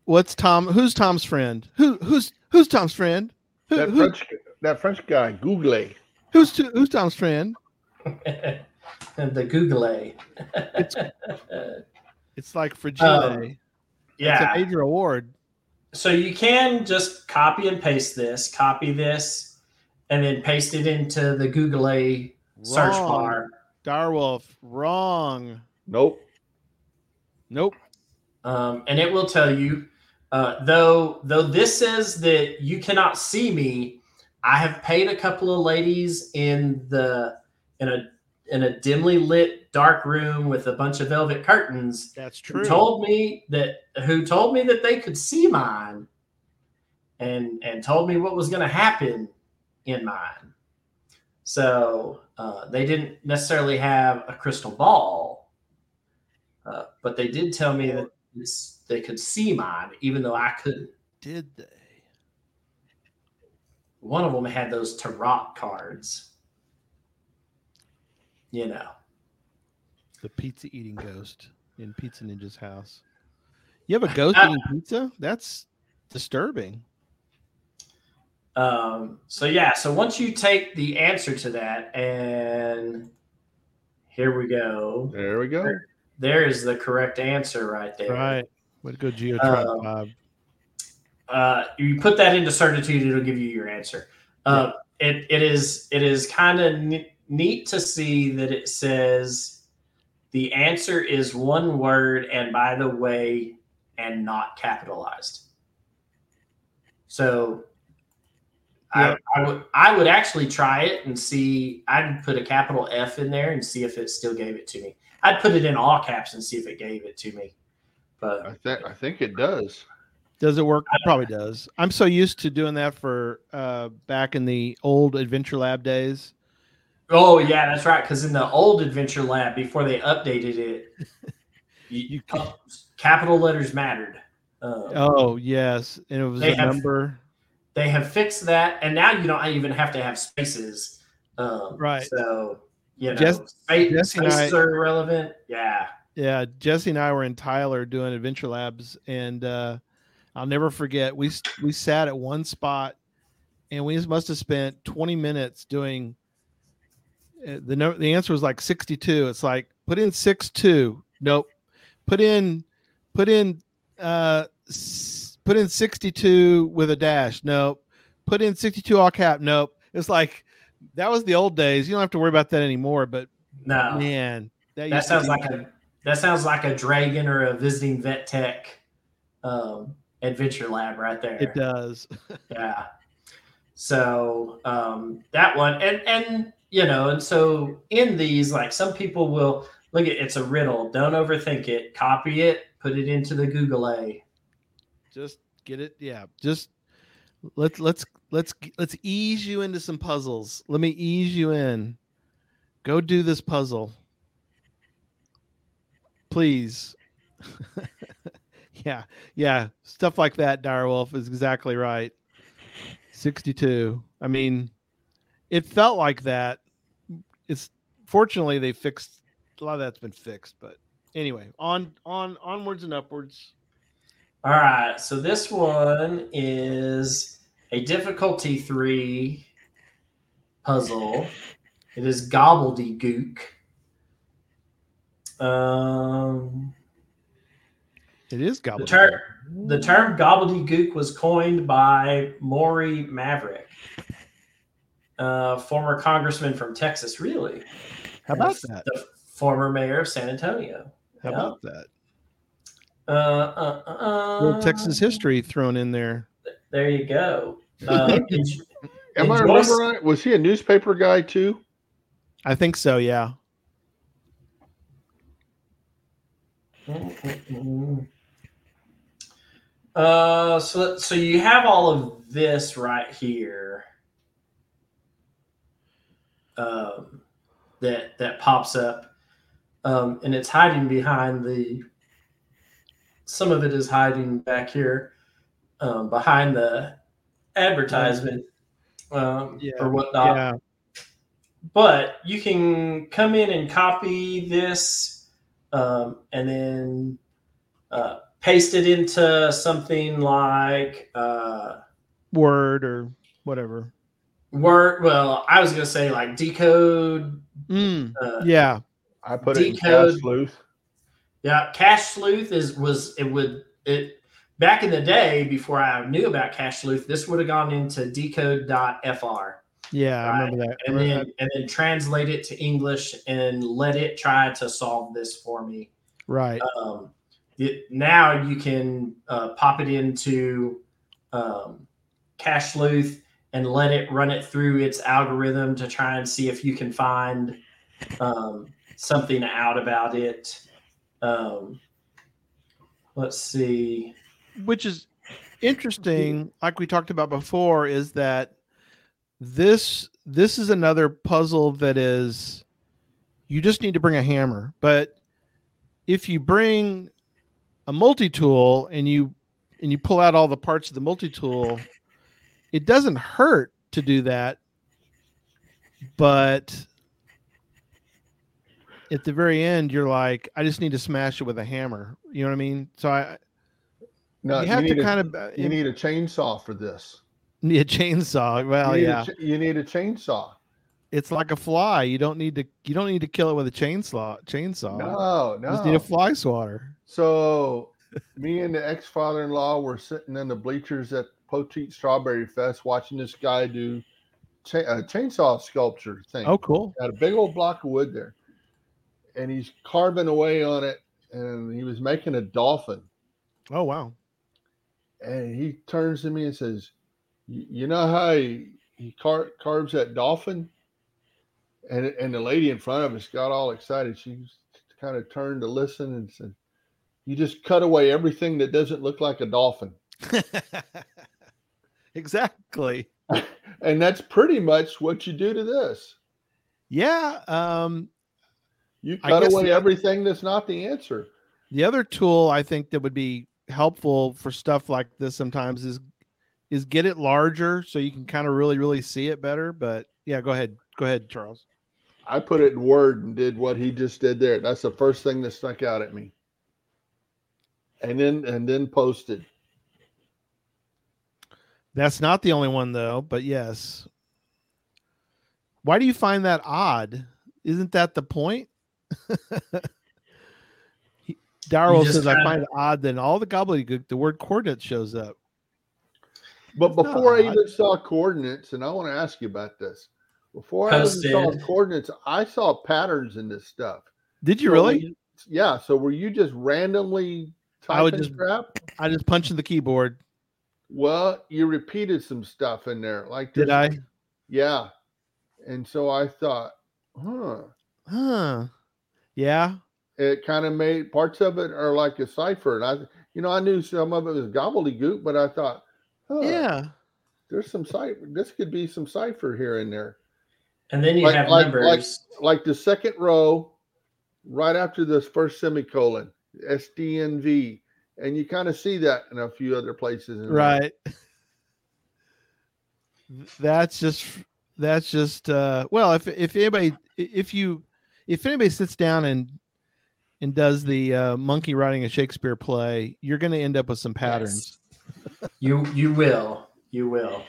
What's Tom who's Tom's friend? Who who's who's Tom's friend? Who, That who- French that French guy, Google. who's to, who's Tom's friend? <laughs> the Google A. <laughs> It's like Fragile. Um, It's a major award. So you can just copy and paste this, copy this, and then paste it into the Google A search Wrong. bar. Direwolf, wrong. Nope. Nope. um, and it will tell you. Uh, though, though this says that you cannot see me, I have paid a couple of ladies in the in a in a dimly lit dark room with a bunch of velvet curtains That's who true. told me that who told me that they could see mine, and and told me what was going to happen in mine. So uh, they didn't necessarily have a crystal ball, uh, but they did tell me that it's, they could see mine, even though I couldn't. Did they? One of them had those tarot cards. You know, The pizza eating ghost in Pizza Ninja's house. You have a <laughs> ghost eating pizza? That's disturbing. Um, so yeah, so once you take the answer to that, and here we go. There we go. There is the correct answer right there. Right. Way to go, Um, Bob. Uh, you put that into certitude, it'll give you your answer. Uh, it, it is it is kind of ne- neat to see that it says the answer is one word and by the way and not capitalized. So Yeah. I, I would I would actually try it and see. I'd put a capital F in there and see if it still gave it to me. I'd put it in all caps and see if it gave it to me. But I think I think it does. Does it work? It probably does. I'm so used to doing that for uh, back in the old Adventure Lab days. oh yeah, that's right. Because in the old Adventure Lab, before they updated it, <laughs> you, You capital letters mattered. Um, Oh yes, and it was a have- number. They have fixed that, and now you don't even have to have spaces. Um, Right. So you know, Jess- spa- Jesse spaces I- are irrelevant. Yeah. Yeah, Jesse and I were in Tyler doing Adventure Labs, and uh, I'll never forget. We we sat at one spot, and we must have spent 20 minutes doing. uh, the no, The answer was like 62. It's like put in six two. Nope. Put in, put in, uh, s- put in 62 with a dash. Nope. Put in 62 all cap. Nope. It's like that was the old days. You don't have to worry about that anymore. But No. man, that to sounds like a that sounds like a dragon or a visiting vet tech um, adventure lab right there. it does. <laughs> Yeah. So um, that one, and and you know, and so in these, like some people will look at it's a riddle. Don't overthink it. Copy it. Put it into the Google A. Just get it. Yeah. Just let's let's let's let's ease you into some puzzles. Let me ease you in. Go do this puzzle. Please. <laughs> yeah. Yeah. Stuff like that, Direwolf is exactly right. 62. I mean, it felt like that. It's fortunately they fixed a lot of that's been fixed, but anyway, on on onwards and upwards. All right, so this one is a difficulty three puzzle. It is gobbledygook. Um, It is the, goblin. ter- the term gobbledygook was coined by Maury Maverick, uh, former congressman from Texas. Really? How about And that? The former mayor of San Antonio. How yeah. about that? Uh, uh, uh, little Texas history thrown in there. There you go. <laughs> Uh, Am I remember right? Was he a newspaper guy too? I think so. Yeah. Uh, so so you have all of this right here. Um, that that pops up, um, and it's hiding behind the. Some of it is hiding back here, um, behind the advertisement, um, Yeah, or whatnot yeah. but you can come in and copy this um, and then uh, paste it into something like uh, Word or whatever. Word. Well, I was going to say like decode. Mm, Uh, yeah. I put it in Decode. Cache Sleuth. yeah, Cache Sleuth is was it would it back in the day before I knew about Cache Sleuth. This would have gone into dcode.fr. Yeah. I remember that. and then and then translate it to English and let it try to solve this for me. right. Um, it, now you can uh, pop it into um, Cache Sleuth and let it run it through its algorithm to try and see if you can find um, something out about it. Um, let's see. Which is interesting, like we talked about before, is that this this is another puzzle that is you just need to bring a hammer. But if you bring a multi-tool and you and you pull out all the parts of the multi-tool, it doesn't hurt to do that. But at the very end, you're like, I just need to smash it with a hammer. You know what I mean? So I No, you have need to a- kind of uh, You need a chainsaw for this. Need a chainsaw. Well, you yeah, ch- you need a chainsaw. it's like a fly. You don't need to. You don't need to kill it with a chainsaw. Chainsaw. No, no. You just need a fly swatter. So, me and the ex father in law were sitting in the bleachers at Poteet Strawberry Fest watching this guy do cha- a chainsaw sculpture thing. Oh, cool. Got a big old block of wood there, and he's carving away on it, and he was making a dolphin. Oh, wow. And he turns to me and says, "You know how he, he car- carves that dolphin?" And and the lady in front of us got all excited. She kind of turned to listen and said, "You just cut away everything that doesn't look like a dolphin." <laughs> exactly. <laughs> And that's pretty much what you do to this. Yeah. Um, You cut away the- everything that's not the answer. the other tool I think that would be helpful for stuff like this sometimes is is get it larger so you can kind of really really see it better. But yeah, go ahead. Go ahead, Charles. I put it in Word and did what he just did there. That's the first thing that stuck out at me. And then and then posted. That's not the only one though, but yes. Why do you find that odd? Isn't that the point? <laughs> He- Darrell says, I kinda- find it odd that in all the gobbledygook, the word coordinate shows up. But before I even saw coordinates, and I want to ask you about this. Before I even saw coordinates, I saw patterns in this stuff. Did you So really? you- yeah. So were you just randomly I would typing just- crap? I just punched in the keyboard. Well, you repeated some stuff in there. Like Did I? Yeah. And so I thought, huh. Huh. Yeah. It kind of made parts of it are like a cipher. And I you know, I knew some of it was gobbledygook, but I thought, huh, Yeah. there's some cipher. This could be some cipher here and there. And then you Like- have like- numbers. Like the second row, right after this first semicolon, SDNV. And you kind of see that in a few other places. in. Right. That's just that's just uh well if if anybody if you if anybody sits down and and does the uh, monkey writing a Shakespeare play, you're going to end up with some patterns. You you will. You will.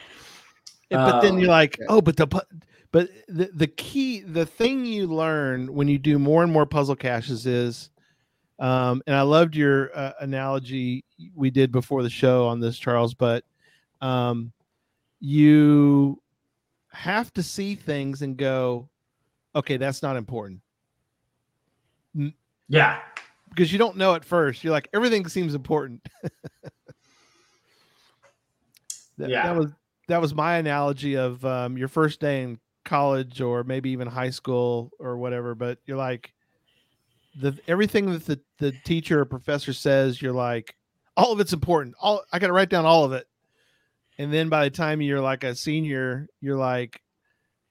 But then Um, you're like, oh, but the but the the key the thing you learn when you do more and more puzzle caches is, um, and I loved your uh, analogy we did before the show on this, Charles. But um, you have to see things and go, okay, that's not important Yeah. because you don't know at first. You're like everything seems important. <laughs> that, Yeah. that was that was my analogy of um, your first day in college or maybe even high school or whatever. But you're like the everything that the, the teacher or professor says, you're like, all of it's important. All I got to write down all of it. And then by the time you're like a senior, you're like,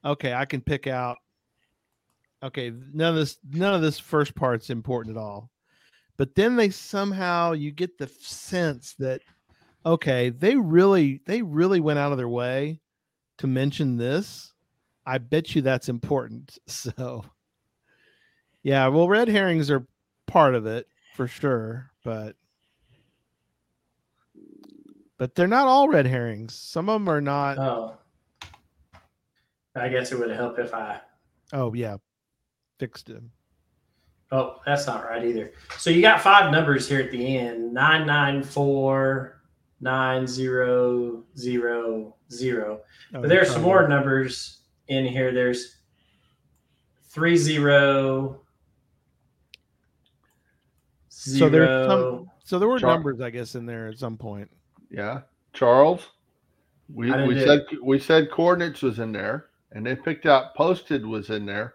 okay, I can pick out. Okay, none of this none of this first part's important at all. But then they somehow you get the sense that okay, they really they really went out of their way to mention this. I bet you that's important. <laughs> So yeah, well red herrings are part of it for sure, but but they're not all red herrings. Some of them are not. Oh. I guess it would help if I oh yeah, fixed them. Oh, that's not right either. So you got five numbers here at the end: nine nine four nine zero zero zero. Oh, But there are you're some probably- more numbers in here. There's three zero So there's zero. some- So there were Char- numbers, I guess, in there at some point. Yeah. Charles, we, we do said we said coordinates was in there, and they picked out posted was in there.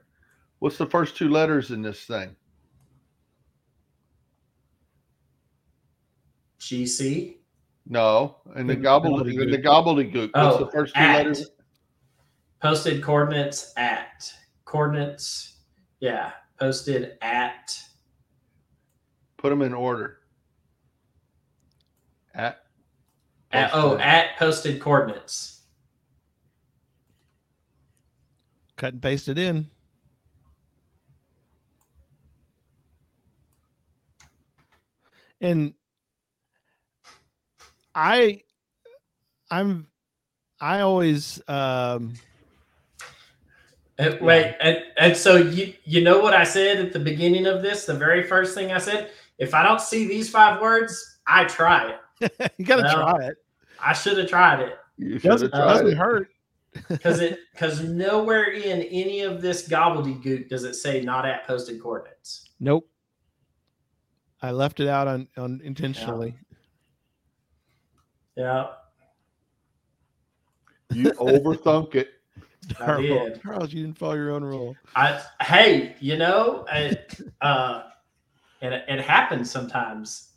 What's the first two letters in this thing? GC. No, and the The gobbledy gobbledygook. the gobbledygook. What's Oh, the first two at. letters? Posted coordinates at coordinates. Yeah, posted at. Put them in order. At. at oh, at posted coordinates. Cut and paste it in. And I I'm I always um Uh, Wait, and, and so you you know what I said at the beginning of this? The very first thing I said, if I don't see these five words, I try it. <laughs> you gotta Well, try it. I should have tried it You should Doesn't, have tried doesn't it. hurt. <laughs> because it because nowhere in any of this gobbledygook does it say not at posted coordinates. Nope. I left it out on, on intentionally. Yeah, You <laughs> overthunk it. I Charles, did. Charles, you didn't follow your own rule. I hey, you know, it, uh, and it, it happens sometimes.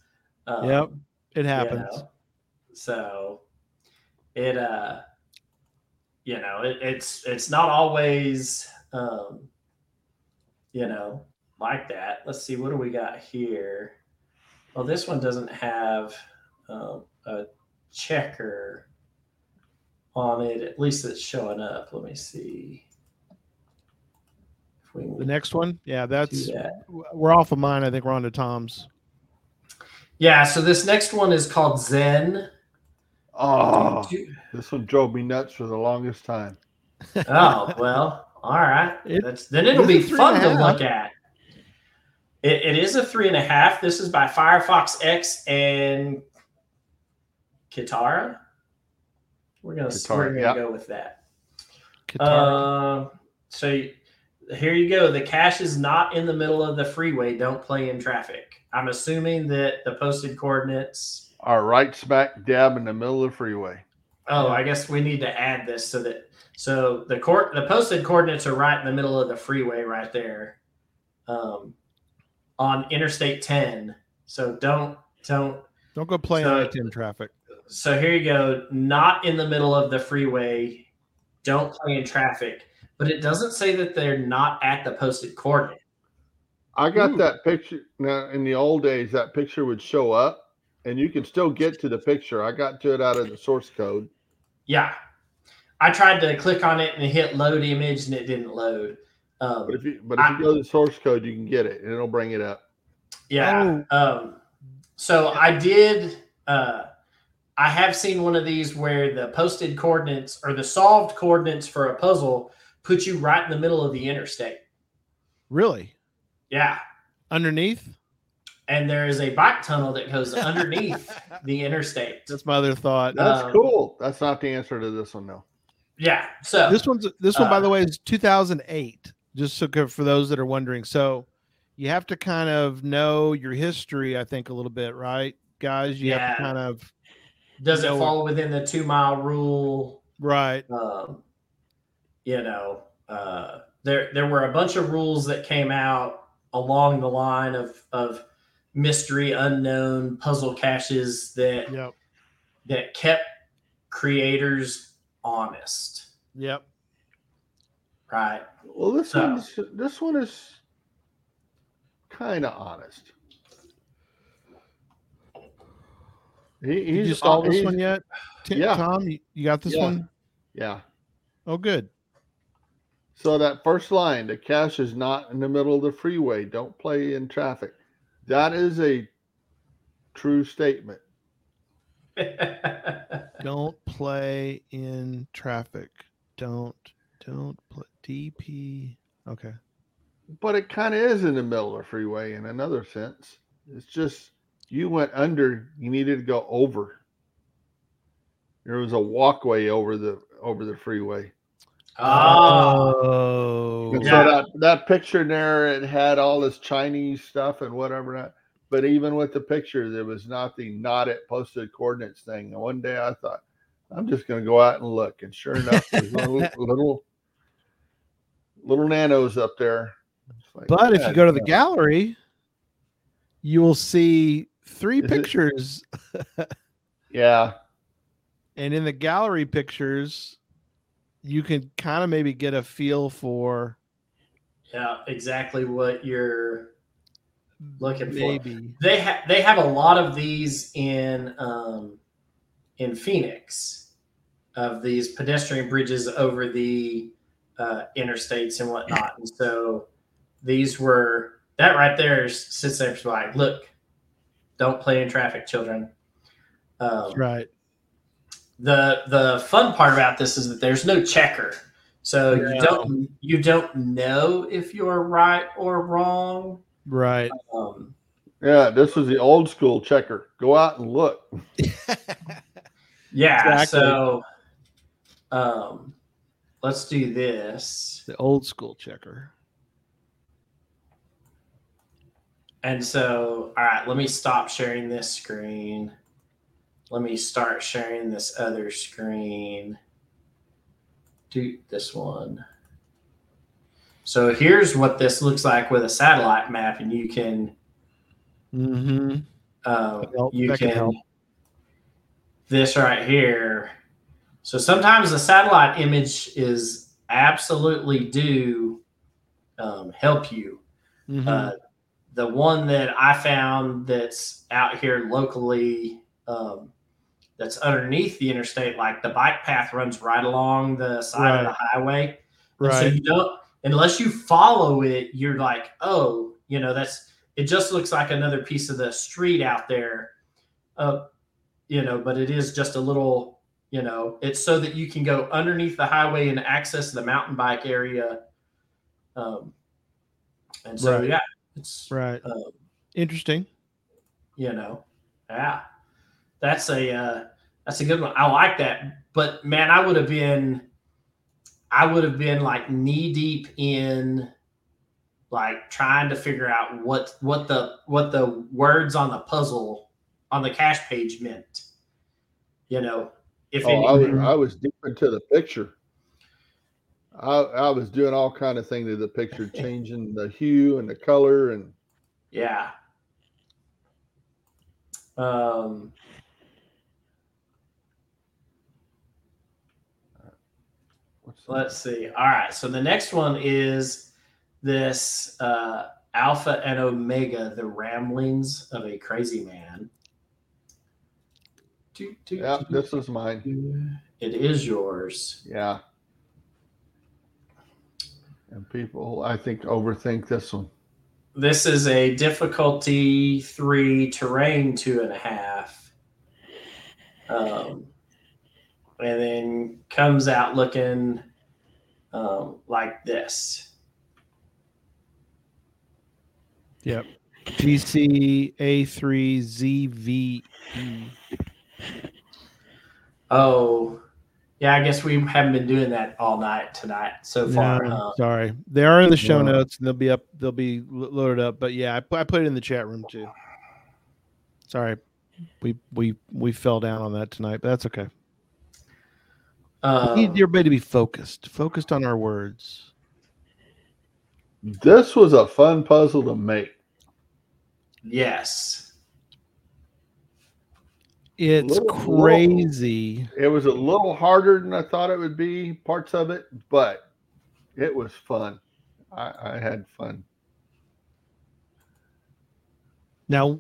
Um, Yep, It you happens. know. So it uh you know, it, it's it's not always um you know, like that. Let's see what do we got here? Well, this one doesn't have um, a checker on it. At least it's showing up. Let me see. If we The next one, yeah, that's that. we're off of mine. I think we're on to Tom's. Yeah, so this next one is called Zen. Oh, this one drove me nuts for the longest time. Oh well, all right. <laughs> It- That's then it'll be is a three fun to look at. It, it is a three and a half. This is by Firefox X and Kitara. We're gonna Kitara, we're gonna yeah. go with that. Qatar. Um, so here you go. The cache is not in the middle of the freeway. Don't play in traffic. I'm assuming that the posted coordinates. are right smack dab in the middle of the freeway. Oh, I guess we need to add this so that so the court the posted coordinates are right in the middle of the freeway right there, um, on Interstate 10. So don't don't Don't go play So- on I-10 traffic. So here you go. Not in the middle of the freeway. Don't play in traffic. But it doesn't say that they're not at the posted coordinate. I got Ooh. that picture. Now, in the old days, that picture would show up, and you could still get to the picture. I got to it out of the source code. Yeah. I tried to click on it and hit load image and it didn't load. Um, But if you but if you go to the source code, you can get it, and it'll bring it up. Yeah. Um, so I did. Uh, I have seen one of these where the posted coordinates or the solved coordinates for a puzzle put you right in the middle of the interstate. Really? Yeah. Underneath? And there is a bike tunnel that goes <laughs> underneath the interstate. That's my other thought. That's Um, cool. That's not the answer to this one, though. Yeah. So this one's this one by uh, the way is 2008 just so for those that are wondering so you have to kind of know your history i think a little bit right guys you have Yeah. to kind of does it no. fall within the two mile rule? right um, you know, uh, there there were a bunch of rules that came out along the line of of mystery, unknown puzzle caches that yep that kept creators honest, yep right? Well, this So- one's this one is kind of honest. He, Did he's you solve this one yet Ti- Yeah. tom you, you got this Yeah. one? Yeah. Oh, good So that first line, the cache is not in the middle of the freeway. Don't play in traffic. That is a true statement. <laughs> don't play in traffic don't don't play dp okay But it kind of is in the middle of the freeway in another sense. It's just you went under, you needed to go over. There was a walkway over the over the freeway. Ah, oh And Yeah. so that, that picture there, it had all this Chinese stuff and whatever. Not, but even with the picture, there was not the not at posted coordinates thing. And one day I thought, I'm just going to go out and look. And sure enough, there's little, <laughs> little, little nanos up there. Like, But if you go to the gallery, you will see three Is pictures. <laughs> yeah, And in the gallery pictures, you can kind of maybe get a feel for yeah, exactly what you're looking for. They have they have a lot of these in um, in Phoenix of these pedestrian bridges over the uh, interstates and whatnot. And so these were that right there sits there like, look, don't play in traffic, children. Um, Right. the the fun part about this is that there's no checker so you don't you don't know if you're right or wrong Right. um, yeah. This was the old school checker. Go out and look. <laughs> yeah Exactly. so um, let's do this the old school checker. And so all right let me stop sharing this screen let me start sharing this other screen do this one so here's what this looks like with a satellite map and you can Mm-hmm. um, help. you can can this right here. So sometimes the satellite image is absolutely do um, help you. Mm-hmm. Uh, the one that I found that's out here locally, um, that's underneath the interstate, like the bike path runs right along the side of the highway. And So you don't, unless you follow it, you're like, oh, you know, that's it. Just looks like another piece of the street out there, uh, you know. But it is just a little, you know, it's so that you can go underneath the highway and access the mountain bike area. Um, and so Right. yeah, it's right. um, Interesting. you know, yeah, that's a uh, that's a good one. I like that, but man, I would have been, I would have been like knee deep in, like trying to figure out what what the what the words on the puzzle on the cache page meant. You know, if Oh, I was, anything, I was deep into the picture. I, I was doing all kind of things to the picture, <laughs> changing the hue and the color, and yeah. Um, let's see. All right. So the next one is this uh, Alpha and Omega, the ramblings of a crazy man. Yeah, this is mine. It is yours. Yeah. And people, I think, overthink this one. This is a difficulty three, terrain two and a half. Um, and then comes out looking um, like this. Yep. GC A3ZVE. Oh, yeah. I guess we haven't been doing that all night tonight so far. No, huh? sorry. They are in the show No. notes and they'll be up they'll be loaded up. But yeah, I, I put it in the chat room too. Sorry. We we we fell down on that tonight, but that's okay. Um, we need everybody to be focused. Focused on our words. This was a fun puzzle to make. yes. It's Little- crazy. It was a little harder than I thought it would be, parts of it, but it was fun. I, I had fun. Now,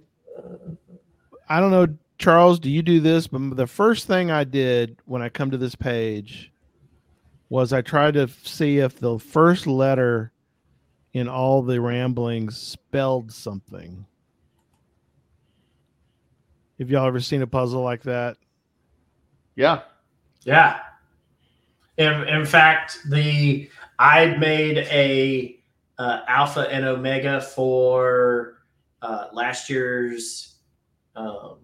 I don't know, Charles, do you do this? But the first thing I did when I come to this page was I tried to see if the first letter in all the ramblings spelled something. Have y'all ever seen a puzzle like that? Yeah. Yeah. In, in fact, the I made a uh, alpha and omega for uh, last year's um,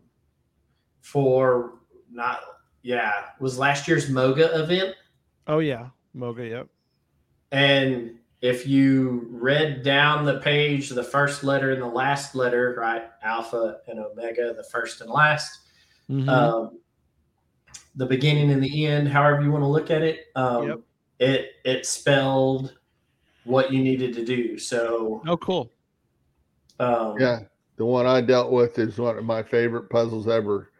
for not yeah was last year's Moga event, Oh yeah, Moga. Yep. and if you read down the page, the first letter and the last letter, right, alpha and omega, the first and last, Mhm. um, the beginning and the end, however you want to look at it. Um, Yep. It it spelled what you needed to do. So oh, cool. um, Yeah. The one I dealt with is one of my favorite puzzles ever.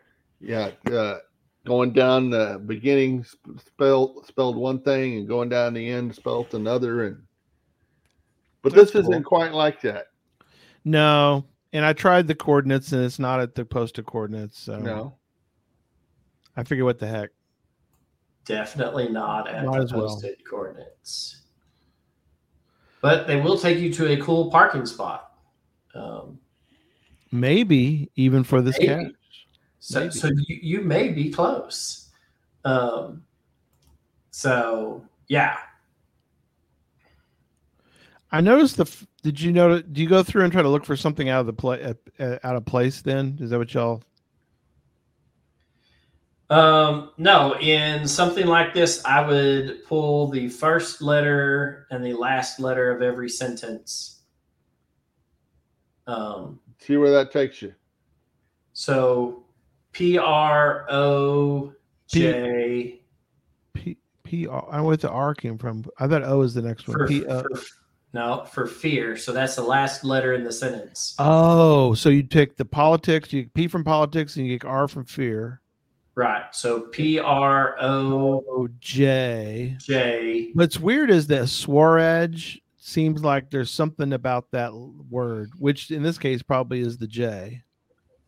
Yeah. Uh, going down the beginning sp- spelled spelled one thing and going down the end spelled another and but That's this cool. isn't quite like that. No, and I tried the coordinates, and it's not at the posted coordinates. So No. I figure what the heck. definitely not at Might the as well. posted coordinates. But they will take you to a cool parking spot. Um, Maybe even for this Maybe. cat. So, Maybe. so you, you may be close. Um, so yeah, I noticed the. Did you know? Do you go through and try to look for something out of the play uh, uh, out of place? Then is that what y'all? um, no, in something like this, I would pull the first letter and the last letter of every sentence. Um, See where that takes you. so P R O J P P R. I don't know what the R came from. I thought O is the next one. for, P uh, for no for fear. So that's the last letter in the sentence. Oh, so you take the politics. You P from politics, and you get R from fear. Right. So P R O J J. What's weird is that Swaraj seems like there's something about that word, which in this case probably is the J.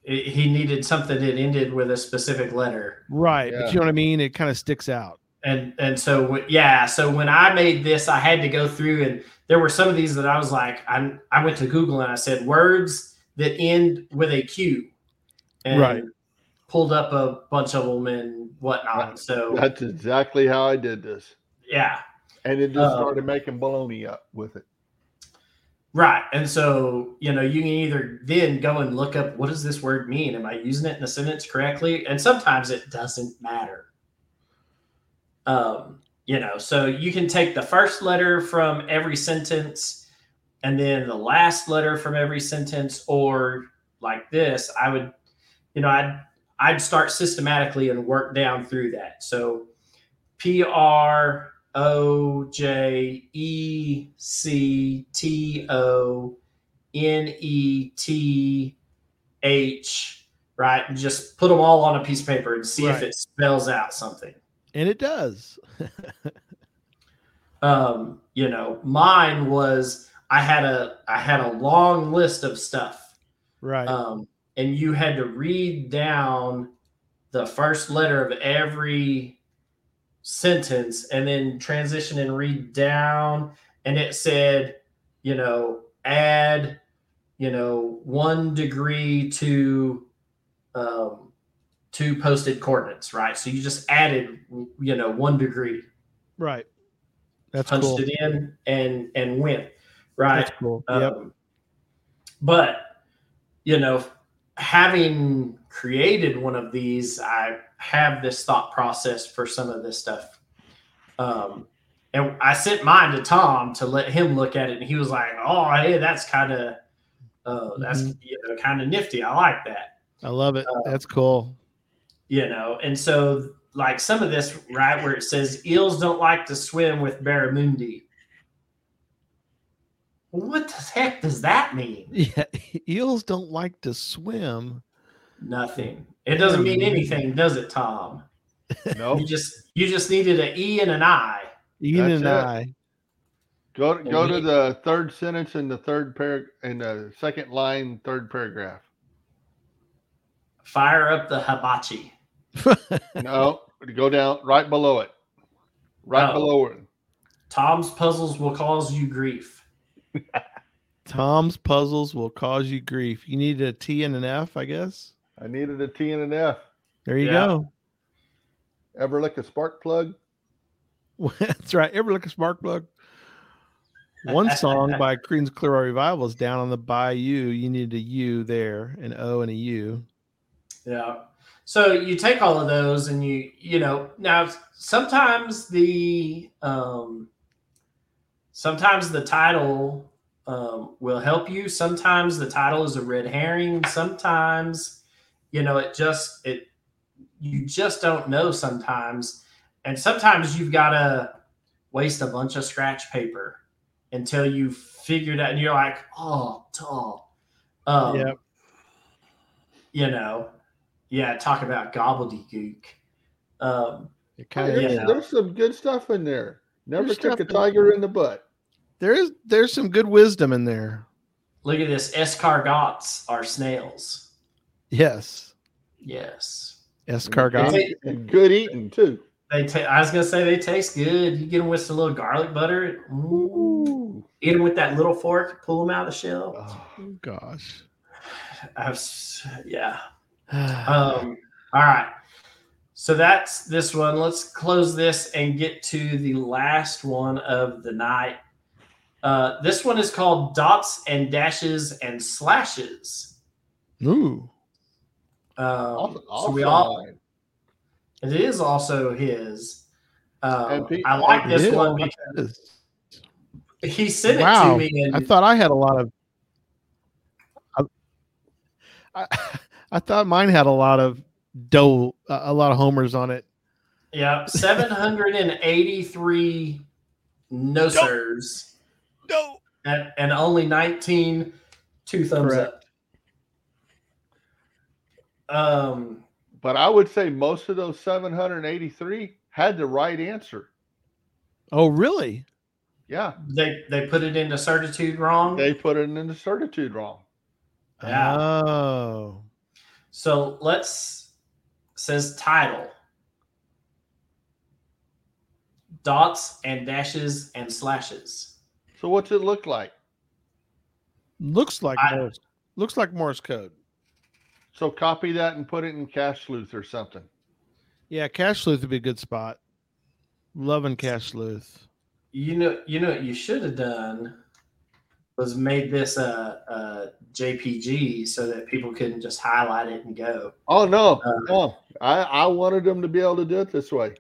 It- he needed something that ended with a specific letter. Right. But you know what I mean? It kind of sticks out. and and so yeah so when i made this i had to go through and there were some of these that i was like i i went to google and i said words that end with a q and Right. pulled up a bunch of them and whatnot. So That's exactly how I did this. yeah. And it just Uh, started making baloney up with it. right. And so you know you can either then go and look up what does this word mean? Am i using it in a sentence correctly? And sometimes it doesn't matter. Um you know so you can take the first letter from every sentence and then the last letter from every sentence or like this i would you know i'd i'd start systematically and work down through that so p r o j e c t o n e t h right? And just put them all on a piece of paper and see if it spells out something. And it does. <laughs> Um, you know, mine was I had a I had a long list of stuff. right. Um, and you had to read down the first letter of every sentence and then transition and read down and it said you know add you know one degree to um to posted coordinates right so you just added you know one degree right. That's punched cool. it in and and went right That's cool. yep. um, But you know, having created one of these, I have this thought process for some of this stuff. Um, and I sent mine to Tom to let him look at it, and he was like, "Oh, hey, that's kind of uh, that's Mhm. you know kind of nifty. I like that." I love it. uh, That's cool. You know and so like some of this right where it says eels don't like to swim with barramundi what the heck does that mean <laughs> Yeah. Eels don't like to swim. nothing it doesn't mean anything does it tom No, you just you just needed an e and an i Ian That's and it. I. go go to the third sentence in the third par in the second line, third paragraph. Fire up the hibachi <laughs> No, go down right below it. Right Oh. below it. tom's puzzles will cause you grief <laughs> Tom's puzzles will cause you grief. You needed a T and an F, I guess. I needed a T and an F. There you Yeah. go. Ever lick a spark plug? <laughs> That's right. Ever look a spark plug? One song by Creedence Clearwater Revival is down on the bayou. You need a U there, an O and a U. Yeah. So you take all of those and you, you know, now sometimes the um sometimes the title um will help you. Sometimes the title is a red herring. Sometimes, you know, it just it you just don't know sometimes. And sometimes you've got to waste a bunch of scratch paper until you figured out and you're like, oh, tall. Um, Yep. you know, yeah, talk about gobbledygook. Um, It Hey, kind there's, Yeah. there's some good stuff in there. Never There's kick a tiger in the butt. there is there's some good wisdom in there. look at this. Escargots are snails. Yes. Yes. Escargot. They- good eating too. They ta- I was gonna say they taste good. You get them with some little garlic butter. Ooh. Ooh. Eat them with that little fork. Pull them out of the shell. Oh, Oh, gosh. <sighs> I've, yeah. Um, all right. So that's this one. Let's close this and get to the last one of the night. Uh, this one is called Dots and Dashes and Slashes. Ooh. Um, awesome, so we all, it is also his. Um, Pete- I like this It one is. because he sent it to me and I thought I had a lot of. I, I, I thought mine had a lot of dough, a a lot of homers on it. yeah, <laughs> 783 no sirs No. and, and only 19 two thumbs Correct. up. Um, But I would say most of those 783 had the right answer. Oh, really? Yeah, they they put it into certitude wrong. they put it into certitude wrong. Yeah. Oh. So let's says title. Dots and dashes and slashes. So what's it look like? Looks like I- Morse. Looks like Morse code. So copy that and put it in Cache Sleuth or something. Yeah, Cache Sleuth would be a good spot. Loving Cache Sleuth. You know, you know what you should have done was made this a, a JPG so that people couldn't just highlight it and go. Oh no, Uh, no. I, I wanted them to be able to do it this way.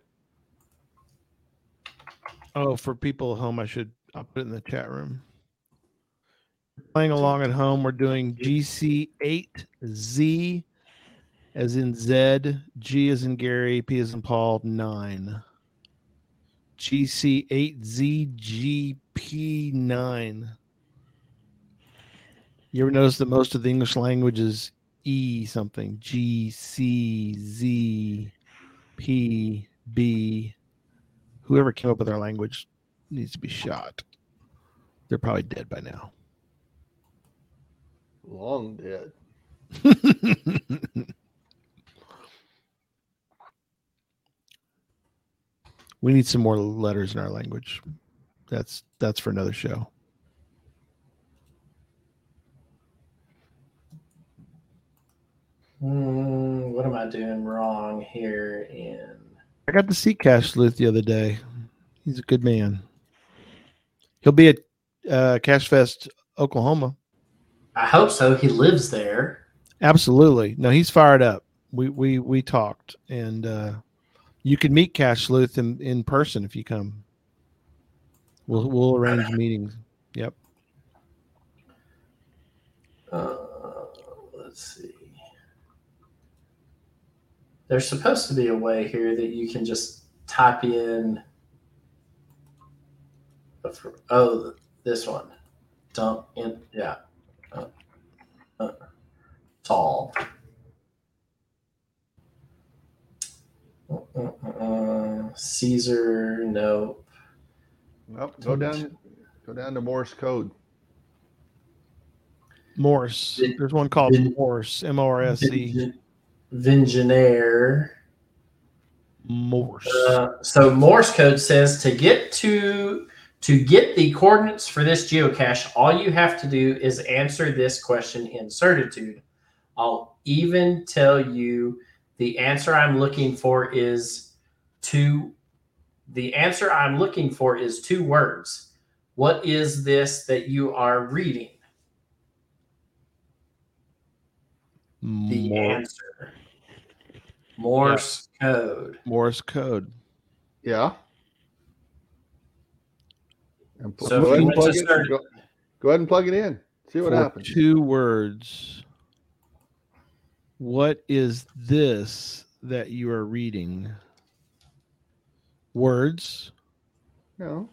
Oh, for people at home, I should I'll put it in the chat room. Playing along at home, we're doing GC8Z as in Z, G as in Gary, P as in Paul, 9. GC8ZGP9. You ever notice that most of the English language is E something. G C Z P B. Whoever came up with our language needs to be shot. They're probably dead by now. Long dead. <laughs> we need some more letters in our language. That's that's for another show. Hmm, what am I doing wrong here? In I got to see Cache Sleuth the other day. He's a good man. He'll be at uh, Cache Fest, Oklahoma. I hope so. He lives there. Absolutely. No, he's fired up. We we we talked, and uh, you can meet Cache Sleuth in, in person if you come. We'll we'll arrange meetings. Yep. Uh, let's see. There's supposed to be a way here that you can just type in. Oh, this one. Dump in. Yeah. Uh, uh, solve. Uh, uh, uh, Caesar, nope. Nope. Go down. Go down to Morse code. Morse. There's one called Morse. M O R S E. Vin- Vingenaire. Morse. Uh, so Morse code says to get to to get the coordinates for this geocache, all you have to do is answer this question in certitude. I'll even tell you the answer I'm looking for is two. The answer I'm looking for is two words. What is this that you are reading? The answer. Morse code. Morse code. Yeah. And pl- So if go, ahead you and plug it, go, go ahead and plug it in. See what for happens. Two words. What is this that you are reading? Words. No.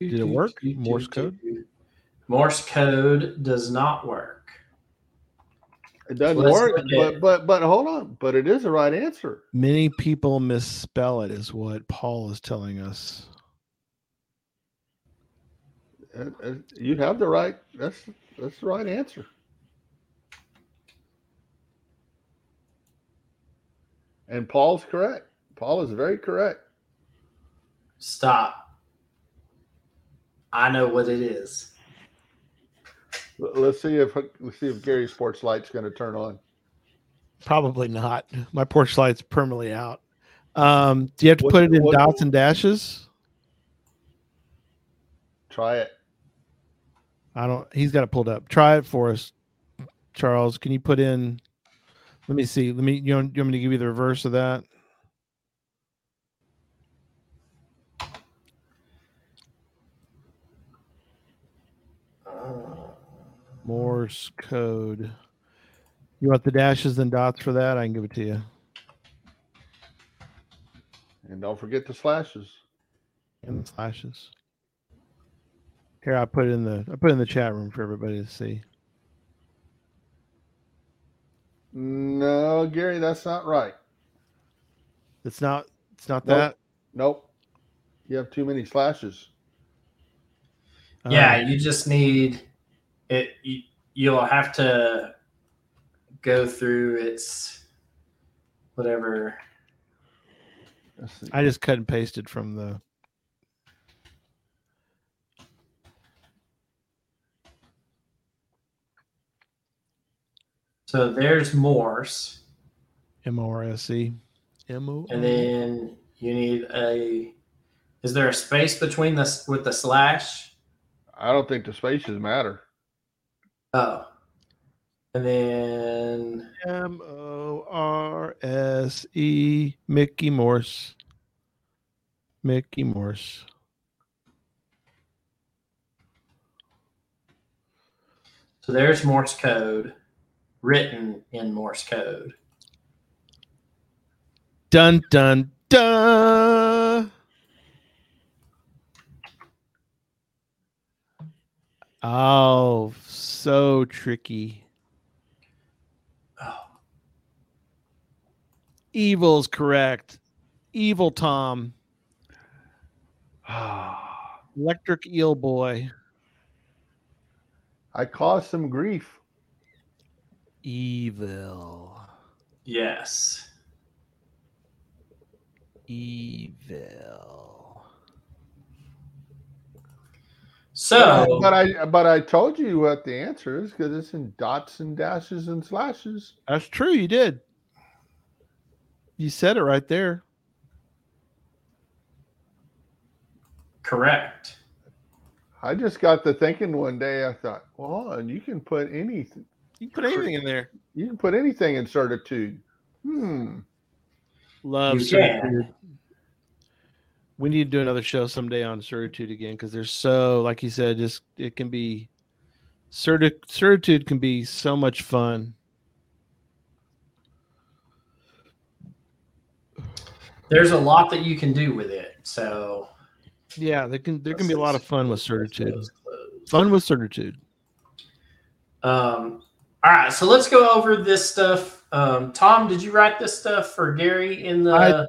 Did it work? Morse code? Morse code does not work. It doesn't Let's work, but but but hold on. But it is the right answer. Many people misspell it, is what Paul is telling us. Uh, uh, You have the right. That's that's the right answer. And Paul's correct. Paul is very correct. Stop. I know what it is. Let's see if let's see if Gary's sports light's going to turn on. Probably not. My porch light's permanently out. Um, do you have to What- put it in what- dots and dashes? Try it. I don't. He's got it pulled up. Try it for us, Charles. Can you put in? Let me see. Let me. You want, you want me to give you the reverse of that? Morse code. You want the dashes and dots for that? I can give it to you. And don't forget the slashes. And the slashes. Here, I put it in the. I put it in the chat room for everybody to see. No, Gary, that's not right. It's not. It's not Nope. that. Nope. You have too many slashes. yeah, Um, you just need it. You, you'll have to go through its whatever. I just cut and pasted from the. So there's Morse, M O R S E. M O. and then you need a. Is there a space between this with the slash? I don't think the spaces matter. Oh, and then M O R S E. Mickey Morse. Mickey Morse. so there's Morse code written in Morse code. Dun dun dun. Oh, so tricky. Oh, Evil's correct. Evil Tom. <sighs> Electric Eel Boy. I caused some grief. Evil. yes. Evil. So, but I but I told you what the answer is because it's in dots and dashes and slashes. That's true. You did. You said it right there. correct. I just got to thinking one day. I thought, well, and you can put anything. You can put anything in there. You can put anything in certitude. Hmm. Love certitude. We need to do another show someday on certitude again because there's so, like you said, just it can be certi- certitude can be so much fun. There's a lot that you can do with it. So, Yeah, there can there can be a lot of fun with certitude. Close, close. Fun with certitude. Um, all right, so let's go over this stuff. Um, Tom, did you write this stuff for Gary in the? I-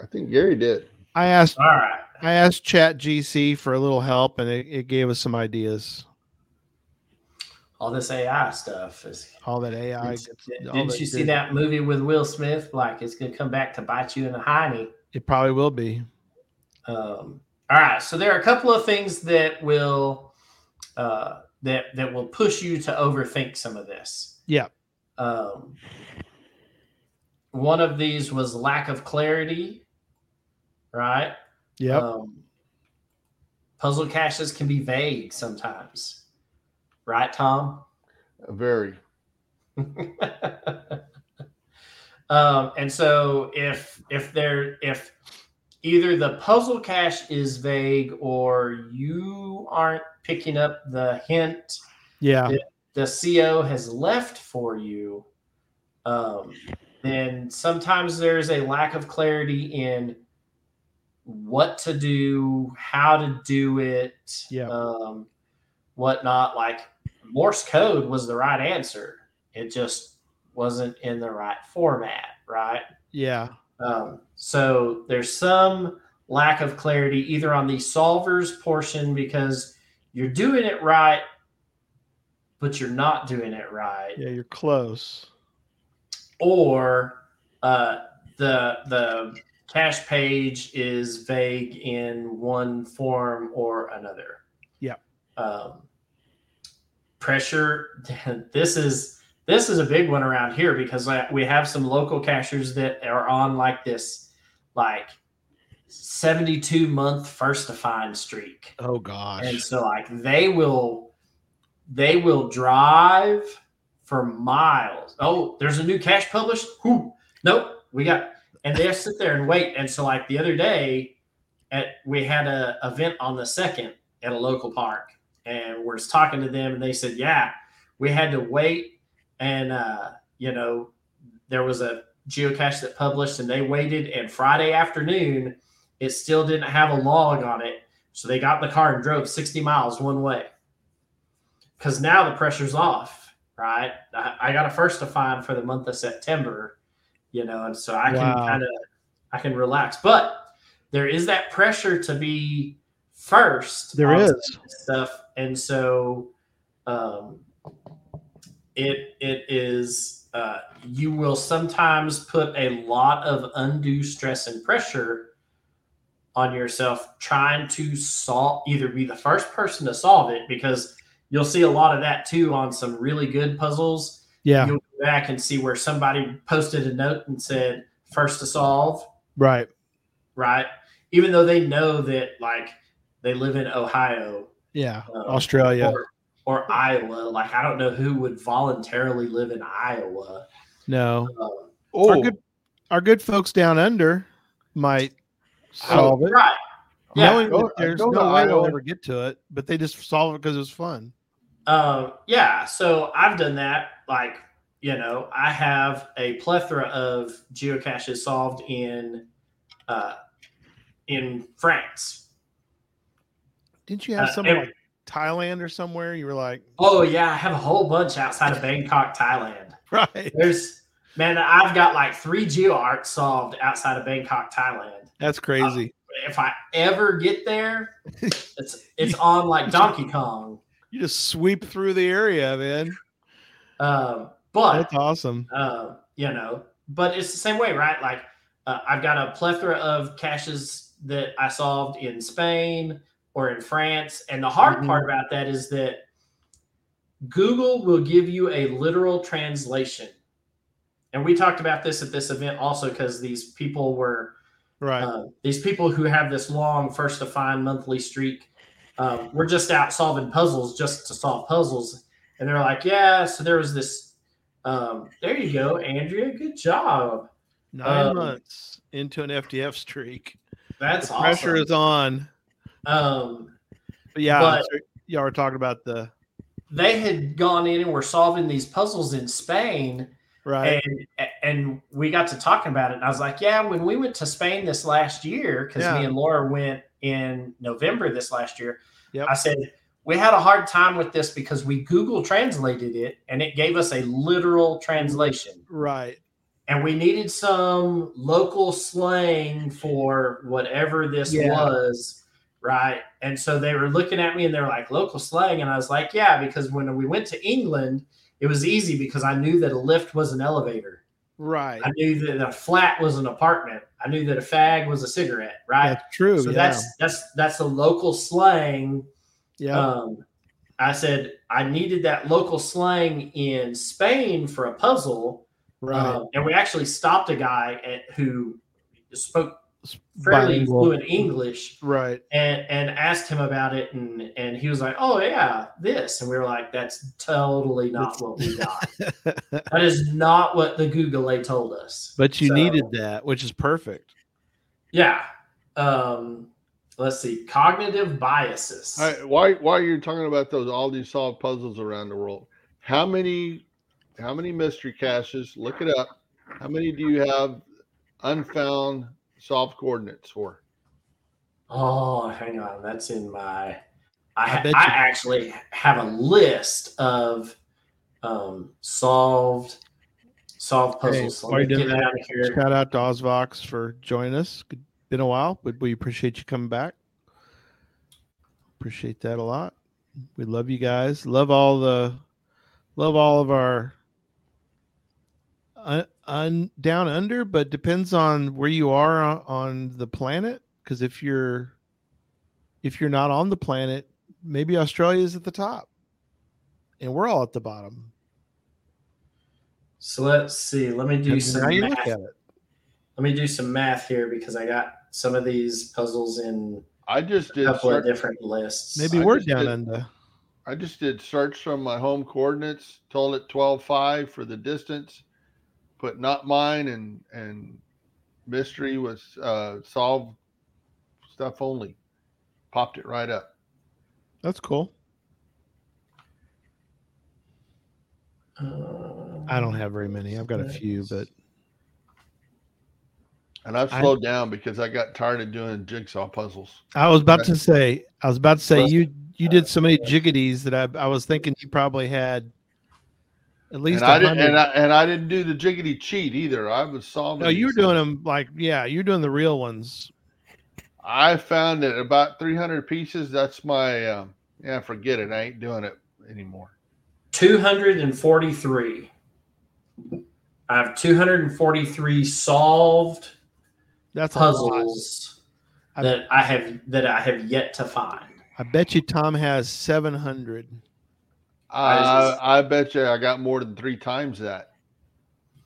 I think Gary did. I asked all right. I asked Chat GC for a little help and it, it gave us some ideas. All this AI stuff is. All that AI. Did, gets- all didn't that you see that movie with Will Smith? Like it's gonna come back to bite you in the hiney. It probably will be. Um, all right, so there are a couple of things that will uh, that that will push you to overthink some of this. Yeah. Um, one of these was lack of clarity, right? Yep. Um, puzzle caches can be vague sometimes, right, Tom? Very. <laughs> um, and so if if there if either the puzzle cache is vague or you aren't picking up the hint yeah. the CO has left for you, um, then sometimes there's a lack of clarity in what to do, how to do it, Yeah. um, whatnot. Like Morse code was the right answer. It just wasn't in the right format, right? Yeah. Um, so there's some lack of clarity either on the solvers portion because you're doing it right, but you're not doing it right, Yeah. You're close. or uh, the the cache page is vague in one form or another. Yeah. Um, pressure. <laughs> This is this is a big one around here because we have some local cachers that are on like this, like 72 month first to find streak. Oh gosh. And so like they will they will drive for miles. Oh, there's a new cache published. Who? Nope. We got and they sit there and wait. And so like the other day at we had a event on the second at a local park and we're talking to them and they said, Yeah, we had to wait and uh, you know, there was a geocache that published and they waited and Friday afternoon it still didn't have a log on it so they got in the car and drove 60 miles one way. Because now the pressure's off, right? I, I got a first to find for the month of September, you know, and so I can Wow. kind of I can relax. But there is that pressure to be first. There is. some of this stuff, and so um, it it is. Uh, you will sometimes put a lot of undue stress and pressure on yourself trying to solve either be the first person to solve it because you'll see a lot of that too on some really good puzzles Yeah. you'll go back and see where somebody posted a note and said first to solve Right. right even though they know that like they live in ohio Yeah. um, Australia. or, or iowa like i don't know who would voluntarily live in iowa No. um, Our Oh, good our good folks down under might solve it. right Yeah. Knowing Go- that there's go to no way they'll ever get to it, but they just solve it because it's fun. Um, yeah, so I've done that. Like you know, I have a plethora of geocaches solved in uh, in France. Didn't you have Uh, some like Thailand or somewhere? You were like, Oh yeah, I have a whole bunch outside of Bangkok, Thailand. <laughs> right. There's man, I've got like three geo arts solved outside of Bangkok, Thailand. That's crazy. If I ever get there, <laughs> it's it's on like Donkey Kong. You just sweep through the area, man. Um, but That's awesome. uh, you know, but it's the same way, right? Like uh, I've got a plethora of caches that I solved in Spain or in France, and the hard Mhm. part about that is that Google will give you a literal translation. And we talked about this at this event also because these people were Right. uh, these people who have this long first to find monthly streak um, we're just out solving puzzles just to solve puzzles and they're like yeah so there was this um, there you go andrea good job Nine um, months into an FTF streak. that's The pressure is on. um, But yeah, But- y'all were talking about the they had gone in and were solving these puzzles in spain right. and and we got to talking about it and i was like yeah when we went to spain this last year because Yeah. me and laura went in november this last year Yep. i said we had a hard time with this because we google translated it and it gave us a literal translation right. and we needed some local slang for whatever this Yeah. was right and so they were looking at me and they were like local slang and i was like yeah because when we went to england it was easy because i knew that a lift was an elevator Right. i knew that a flat was an apartment i knew that a fag was a cigarette right That's true. so yeah. that's that's that's the local slang yeah. um, i said i needed that local slang in spain for a puzzle right. um, and we actually stopped a guy at, who spoke fairly Bilingual. fluent English Right. and, and asked him about it. And, and he was like, oh, yeah, this. And we were like, that's totally not what we <laughs> got. that is not what the Google A told us. but you So, needed that, which is perfect. Yeah. Um, let's see. Cognitive biases. All right, why while you're talking about those all these solved puzzles around the world, how many how many mystery caches? Look it up. How many do you have unfound solved coordinates for? Oh, hang on. That's in my. I, I ha- I actually have a list of um, solved solved puzzles. while Let me get doing down here. Shout out to Ozvox for joining us. Been a while, but we appreciate you coming back. Appreciate that a lot. We love you guys. Love all the, love all of our, un, un, down under, but depends on where you are on, on the planet. Because if you're, if you're not on the planet, maybe Australia is at the top, and we're all at the bottom. So let's see. Let me do Depends on some how you math. look at it. Let me do some math here because I got some of these puzzles in I just a did couple of different lists. Maybe I we're down did- under. I just did search from my home coordinates, told it 12.5 for the distance, put not mine and and mystery was uh solved stuff only. Popped it right up. That's cool. Um, I don't have very many. I've got a few, but And I've I- slowed down because I got tired of doing jigsaw puzzles. I was about to say, I was about to say you you did so many jiggities that I I was thinking you probably had at least and I, didn't, and I, and I didn't do the jiggity cheat either. I was solving. No, you're doing them like yeah, you're doing the real ones. I found that about 300 pieces. That's my um, yeah. Forget it. I ain't doing it anymore. 243. I have 243 solved that's puzzles that I have that I have yet to find. I bet you Tom has 700. Uh, I, I, bet you I got more than three times that.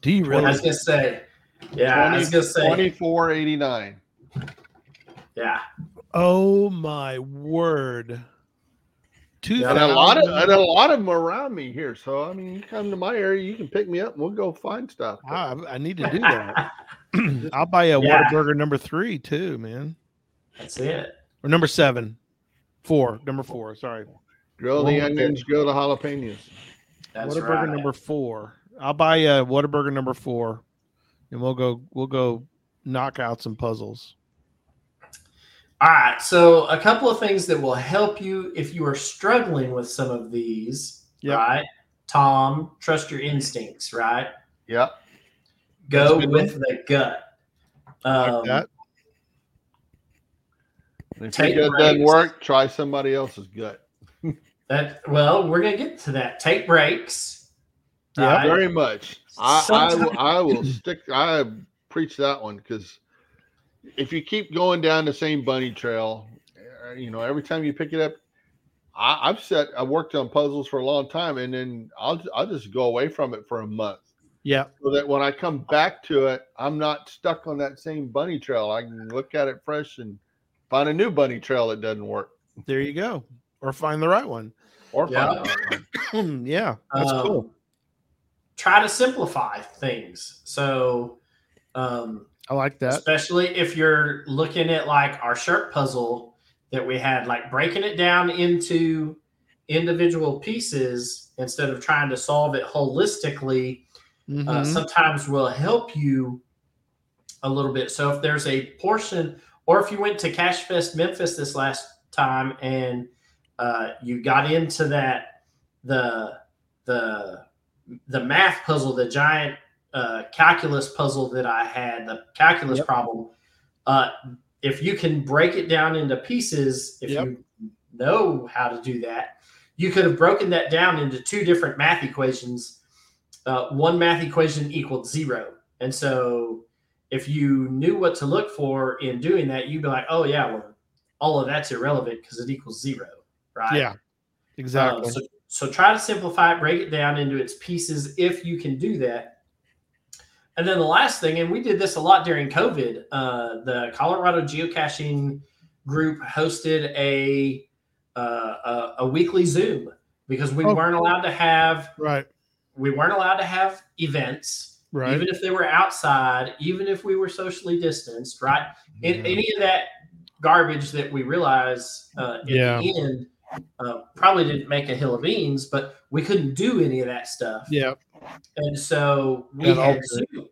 Do you really? I was gonna say, yeah, 20, I was gonna say twenty-four eighty-nine. Yeah. Oh my word. Two yeah, and a lot of and a lot of them around me here. So I mean, you come to my area, you can pick me up. and We'll go find stuff. Ah, I, I need to do that. <laughs> <clears throat> I'll buy a yeah. Whataburger number three too, man. That's it. Or number seven, four, number four. Sorry. Grill the Well, onions, grill the jalapenos. That's Whataburger right. number four. I'll buy a Whataburger number four, and we'll go we'll go knock out some puzzles. All right. So a couple of things that will help you if you are struggling with some of these. Yep. Right. Tom, trust your instincts. Right. Yeah. That's a Go good with the gut. Like Um, that. If your gut doesn't work, try somebody else's gut. That well, we're gonna get to that. Take breaks. Yep. right? Very much. I, I, will, I will stick. I preach that one because if you keep going down the same bunny trail, uh, you know, every time you pick it up, I, I've set. I worked on puzzles for a long time, and then I'll I'll just go away from it for a month, Yeah. so that when I come back to it, I'm not stuck on that same bunny trail. I can look at it fresh and find a new bunny trail that doesn't work, There you go. Or find the right one. or Yeah. find the right one. <clears throat> yeah. That's Um, cool. Try to simplify things. So, um, I like that. especially if you're looking at like our shirt puzzle that we had, like breaking it down into individual pieces instead of trying to solve it holistically. uh, Mhm. sometimes will help you a little bit. So if there's a portion, or if you went to Cache Fest Memphis this last time and uh, you got into that the the the math puzzle, the giant uh, calculus puzzle that I had, the calculus Yep. problem. Uh, if you can break it down into pieces, if Yep. you know how to do that, you could have broken that down into two different math equations uh, one math equation equaled zero. And so if you knew what to look for in doing that, you'd be like, oh, yeah, well, all of that's irrelevant because it equals zero, right? Yeah. Exactly. Uh, so, so try to simplify it, break it down into its pieces if you can do that. And then the last thing, and we did this a lot during COVID, uh, the Colorado geocaching group hosted a uh, a, a weekly Zoom because we Oh, weren't allowed to have right. we weren't allowed to have events, Right. even if they were outside, even if we were socially distanced, right? In, Mm-hmm. any of that garbage that we realize uh, in Yeah. the end uh, probably didn't make a hill of beans, but we couldn't do any of that stuff. yeah. And so we Got had. Zoom,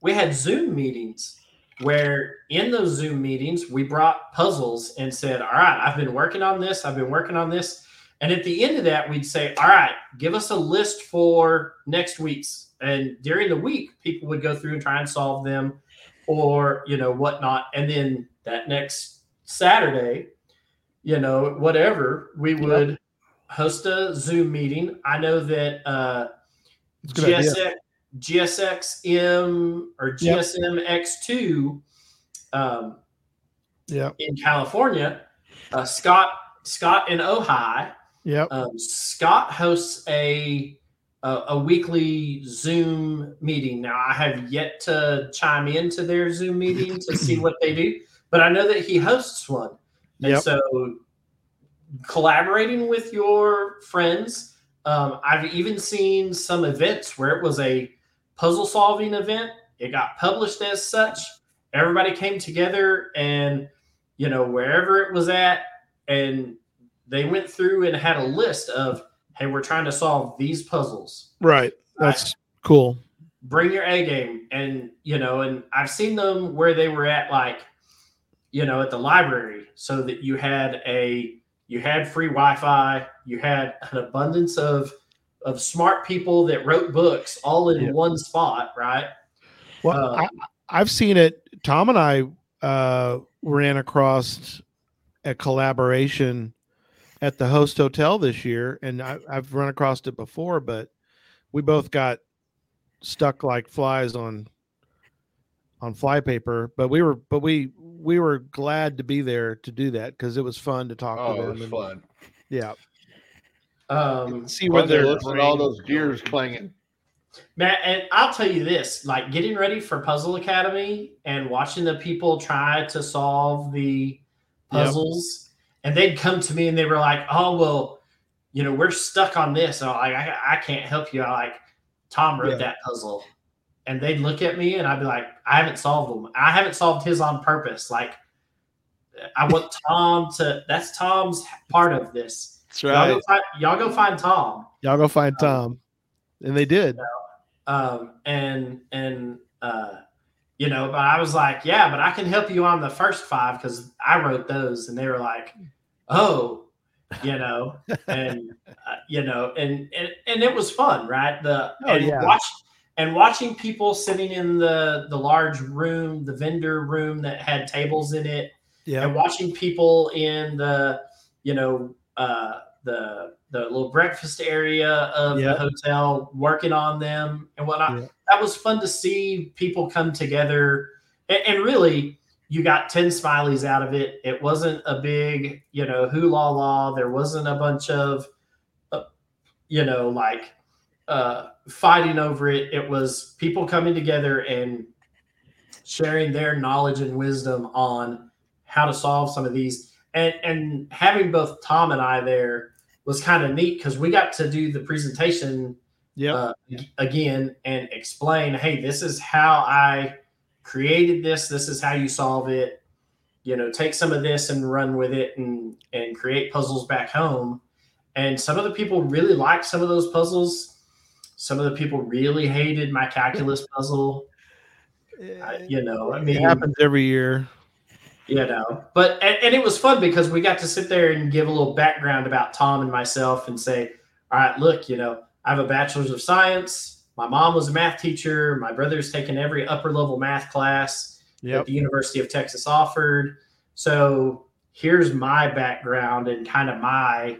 we had Zoom meetings where in those Zoom meetings we brought puzzles and said, "All right, I've been working on this. I've been working on this." And at the end of that, we'd say, "All right, give us a list for next week's." And during the week, people would go through and try and solve them, or you know whatnot. And then that next Saturday, you know, whatever, we Yep. would host a Zoom meeting. I know that. uh It's a good idea. GSX, GSXM or GSMX2 um, Yeah. in California, uh, Scott Scott in Ojai, Yep. um, Scott hosts a, a a weekly Zoom meeting. Now I have yet to chime into their Zoom meeting to see what they do, but I know that he hosts one. And Yep. so collaborating with your friends, um, I've even seen some events where it was a puzzle solving event. It got published as such. Everybody came together and, you know, wherever it was at, and they went through and had a list of, hey, we're trying to solve these puzzles Right. That's cool. bring your A game. And, you know, and I've seen them where they were at like, you know, at the library so that you had a, you had free Wi-Fi, you had an abundance of, of smart people that wrote books all in Yeah. one spot, right? Well, Uh, I, I've seen it. Tom and I uh, ran across a collaboration at the host hotel this year, and I, I've run across it before, but we both got stuck like flies on on flypaper. But we were, but we we were glad to be there to do that because it was fun to talk Oh, to it them. was and- fun. Yeah, Um, see where they're listen to all those gears clanging. Matt, and I'll tell you this: like getting ready for Puzzle Academy and watching the people try to solve the Yep. puzzles, and they'd come to me and they were like, "Oh, well, you know, we're stuck on this. And I'm like, I, I can't help you. I like Tom wrote Yeah. that puzzle, and they'd look at me and I'd be like, I haven't solved them. I haven't solved his on purpose. Like, I want <laughs> Tom to. That's Tom's part of this. That's Y'all, right. go find, y'all go find Tom. Y'all go find Tom, and they did. Um, and and uh, you know, but I was like, yeah, but I can help you on the first five because I wrote those, and they were like, oh, you know, <laughs> and uh, you know, and and and it was fun, right? The Oh, and yeah. watch and watching people sitting in the the large room, the vendor room that had tables in it, Yeah. and watching people in the you know uh the the little breakfast area of Yeah. the hotel working on them and whatnot Yeah. that was fun to see people come together and, and really you got 10 smileys out of it it wasn't a big you know hoo la la there wasn't a bunch of uh, you know like uh fighting over it. It was people coming together and sharing their knowledge and wisdom on how to solve some of these. And and having both tom and i there was kind of neat because we got to do the presentation Yep. uh, again and explain hey this is how i created this. This is how you solve it. You know take some of this and run with it and and create puzzles back home. And some of the people really liked some of those puzzles some of the people really hated my calculus <laughs> puzzle. I- you know i it mean happens every year. you know but and, and it was fun because we got to sit there and give a little background about tom and myself and say all right look you know i have a bachelor's of science. My mom was a math teacher. My brother's taken every upper level math class that the university of texas offered. So here's my background and kind of my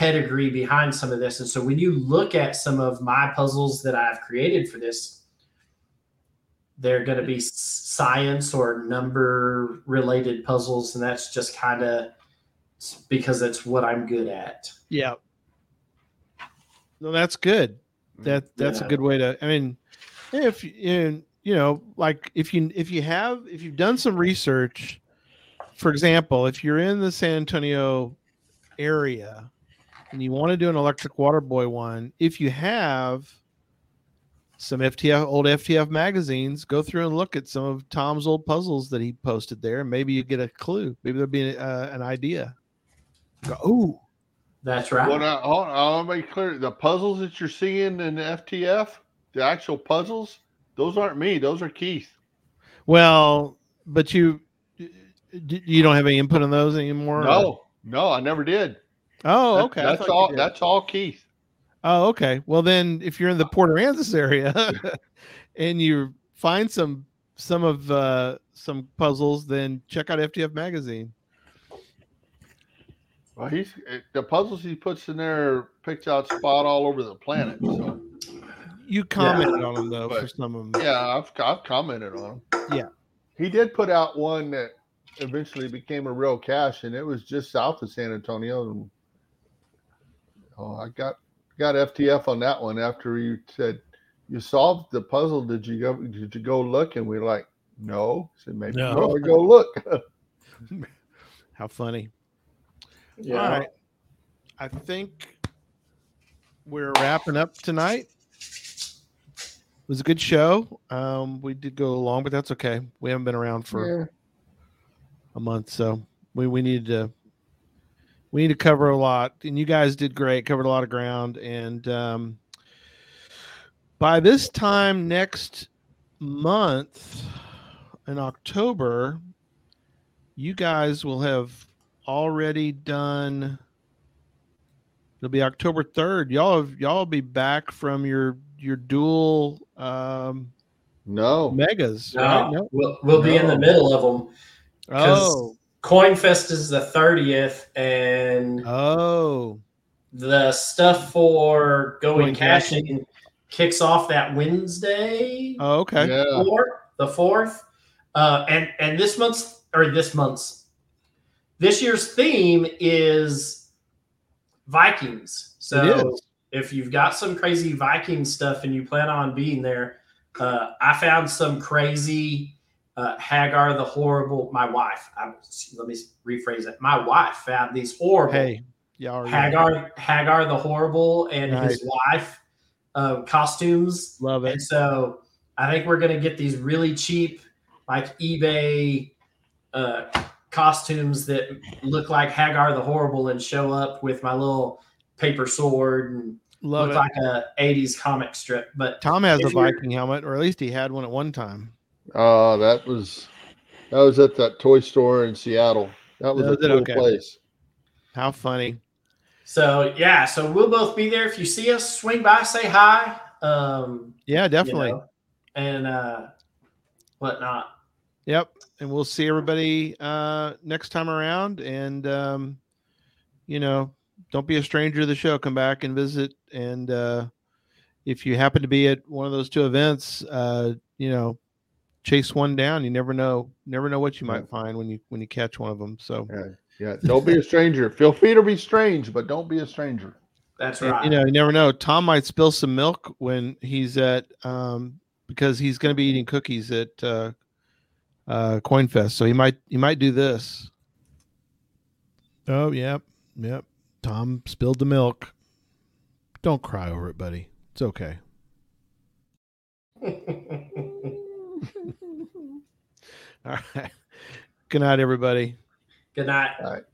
pedigree behind some of this and so when you look at some of my puzzles that i've created for this they're going to be science or number related puzzles and that's just kind of because it's what i'm good at Yeah. No, that's good. Mm, that that's Yeah. a good way to. I mean, if you you know, like if you if you have if you've done some research, for example, if you're in the San Antonio area and you want to do an electric water boy one, if you have some FTF old FTF magazines, go through and look at some of Tom's old puzzles that he posted there, and maybe you get a clue. Maybe there'll be uh, an idea. Go, oh, that's right Well, now, hold on, I'll make clear the puzzles that you're seeing in the FTF, the actual puzzles, those aren't me. Those are Keith. Well, but you you don't have any input on those anymore. or- No, no, I never did. Oh, okay. That's all. That's all Keith. Oh, okay. Well, then, if you're in the Port Aransas area <laughs> and you find some some of uh, some puzzles, then check out FTF magazine. Well, he's eh, the puzzles he puts in there picked out spot all over the planet. So You commented on them though for some of them. yeah, I've I've commented on them. Yeah. he did put out one that eventually became a real cache, and it was just south of San Antonio. And oh, I got got FTF on that one after you said you solved the puzzle. Did you go? Did you go look? And we are like, no. I said maybe No. no. go look. <laughs> How funny. yeah All right. I think we're wrapping up tonight. It was a good show. Um, we did go long, but that's okay. We haven't been around for a month, so we we needed to we need to cover a lot. And you guys did great, covered a lot of ground. And um, by this time next month in October, you guys will have already done. It'll be October third. Y'all have y'all will be back from your your dual um, no, megas, no, right? No. we'll, we'll be in the middle of them Oh, coinfest is the 30th and oh, the stuff for going, Going caching kicks off that wednesday oh, okay. yeah, four, the fourth, uh, and and this month's or this month's this year's theme is Vikings. So It is. if you've got some crazy Viking stuff and you plan on being there, uh, I found some crazy uh, Hagar the horrible. My wife. I, let me rephrase it. My wife found these horrible. Hey, y'all Hagar, Hagar the horrible, and Nice. his wife uh, costumes. love it. And so I think we're going to get these really cheap, like eBay uh, costumes that look like Hagar the Horrible and show up with my little paper sword and Love looked it. like a '80s comic strip. But Tom has a Viking helmet, or at least he had one at one time. Uh, that was that was at that toy store in Seattle. That was Was a it? cool Okay. place. How funny. so yeah, so we'll both be there. If you see us, swing by, say hi. Um, Yeah, you definitely. know, and uh, whatnot. Yep. And we'll see everybody uh next time around. And um, you know, don't be a stranger to the show. Come back and visit. And uh if you happen to be at one of those two events, uh, you know, chase one down. You never know, never know what you might find when you when you catch one of them. So Yeah, don't be a stranger. Feel free to be strange, but don't be a stranger. That's And, right. you know, you never know. Tom might spill some milk when he's at um because he's going to be eating cookies at uh uh CoinFest. So he might he might do this. Oh, yep. Yep. Tom spilled the milk. Don't cry over it, buddy. It's okay. <laughs> <laughs> All right. Good night, everybody. Good night. All right.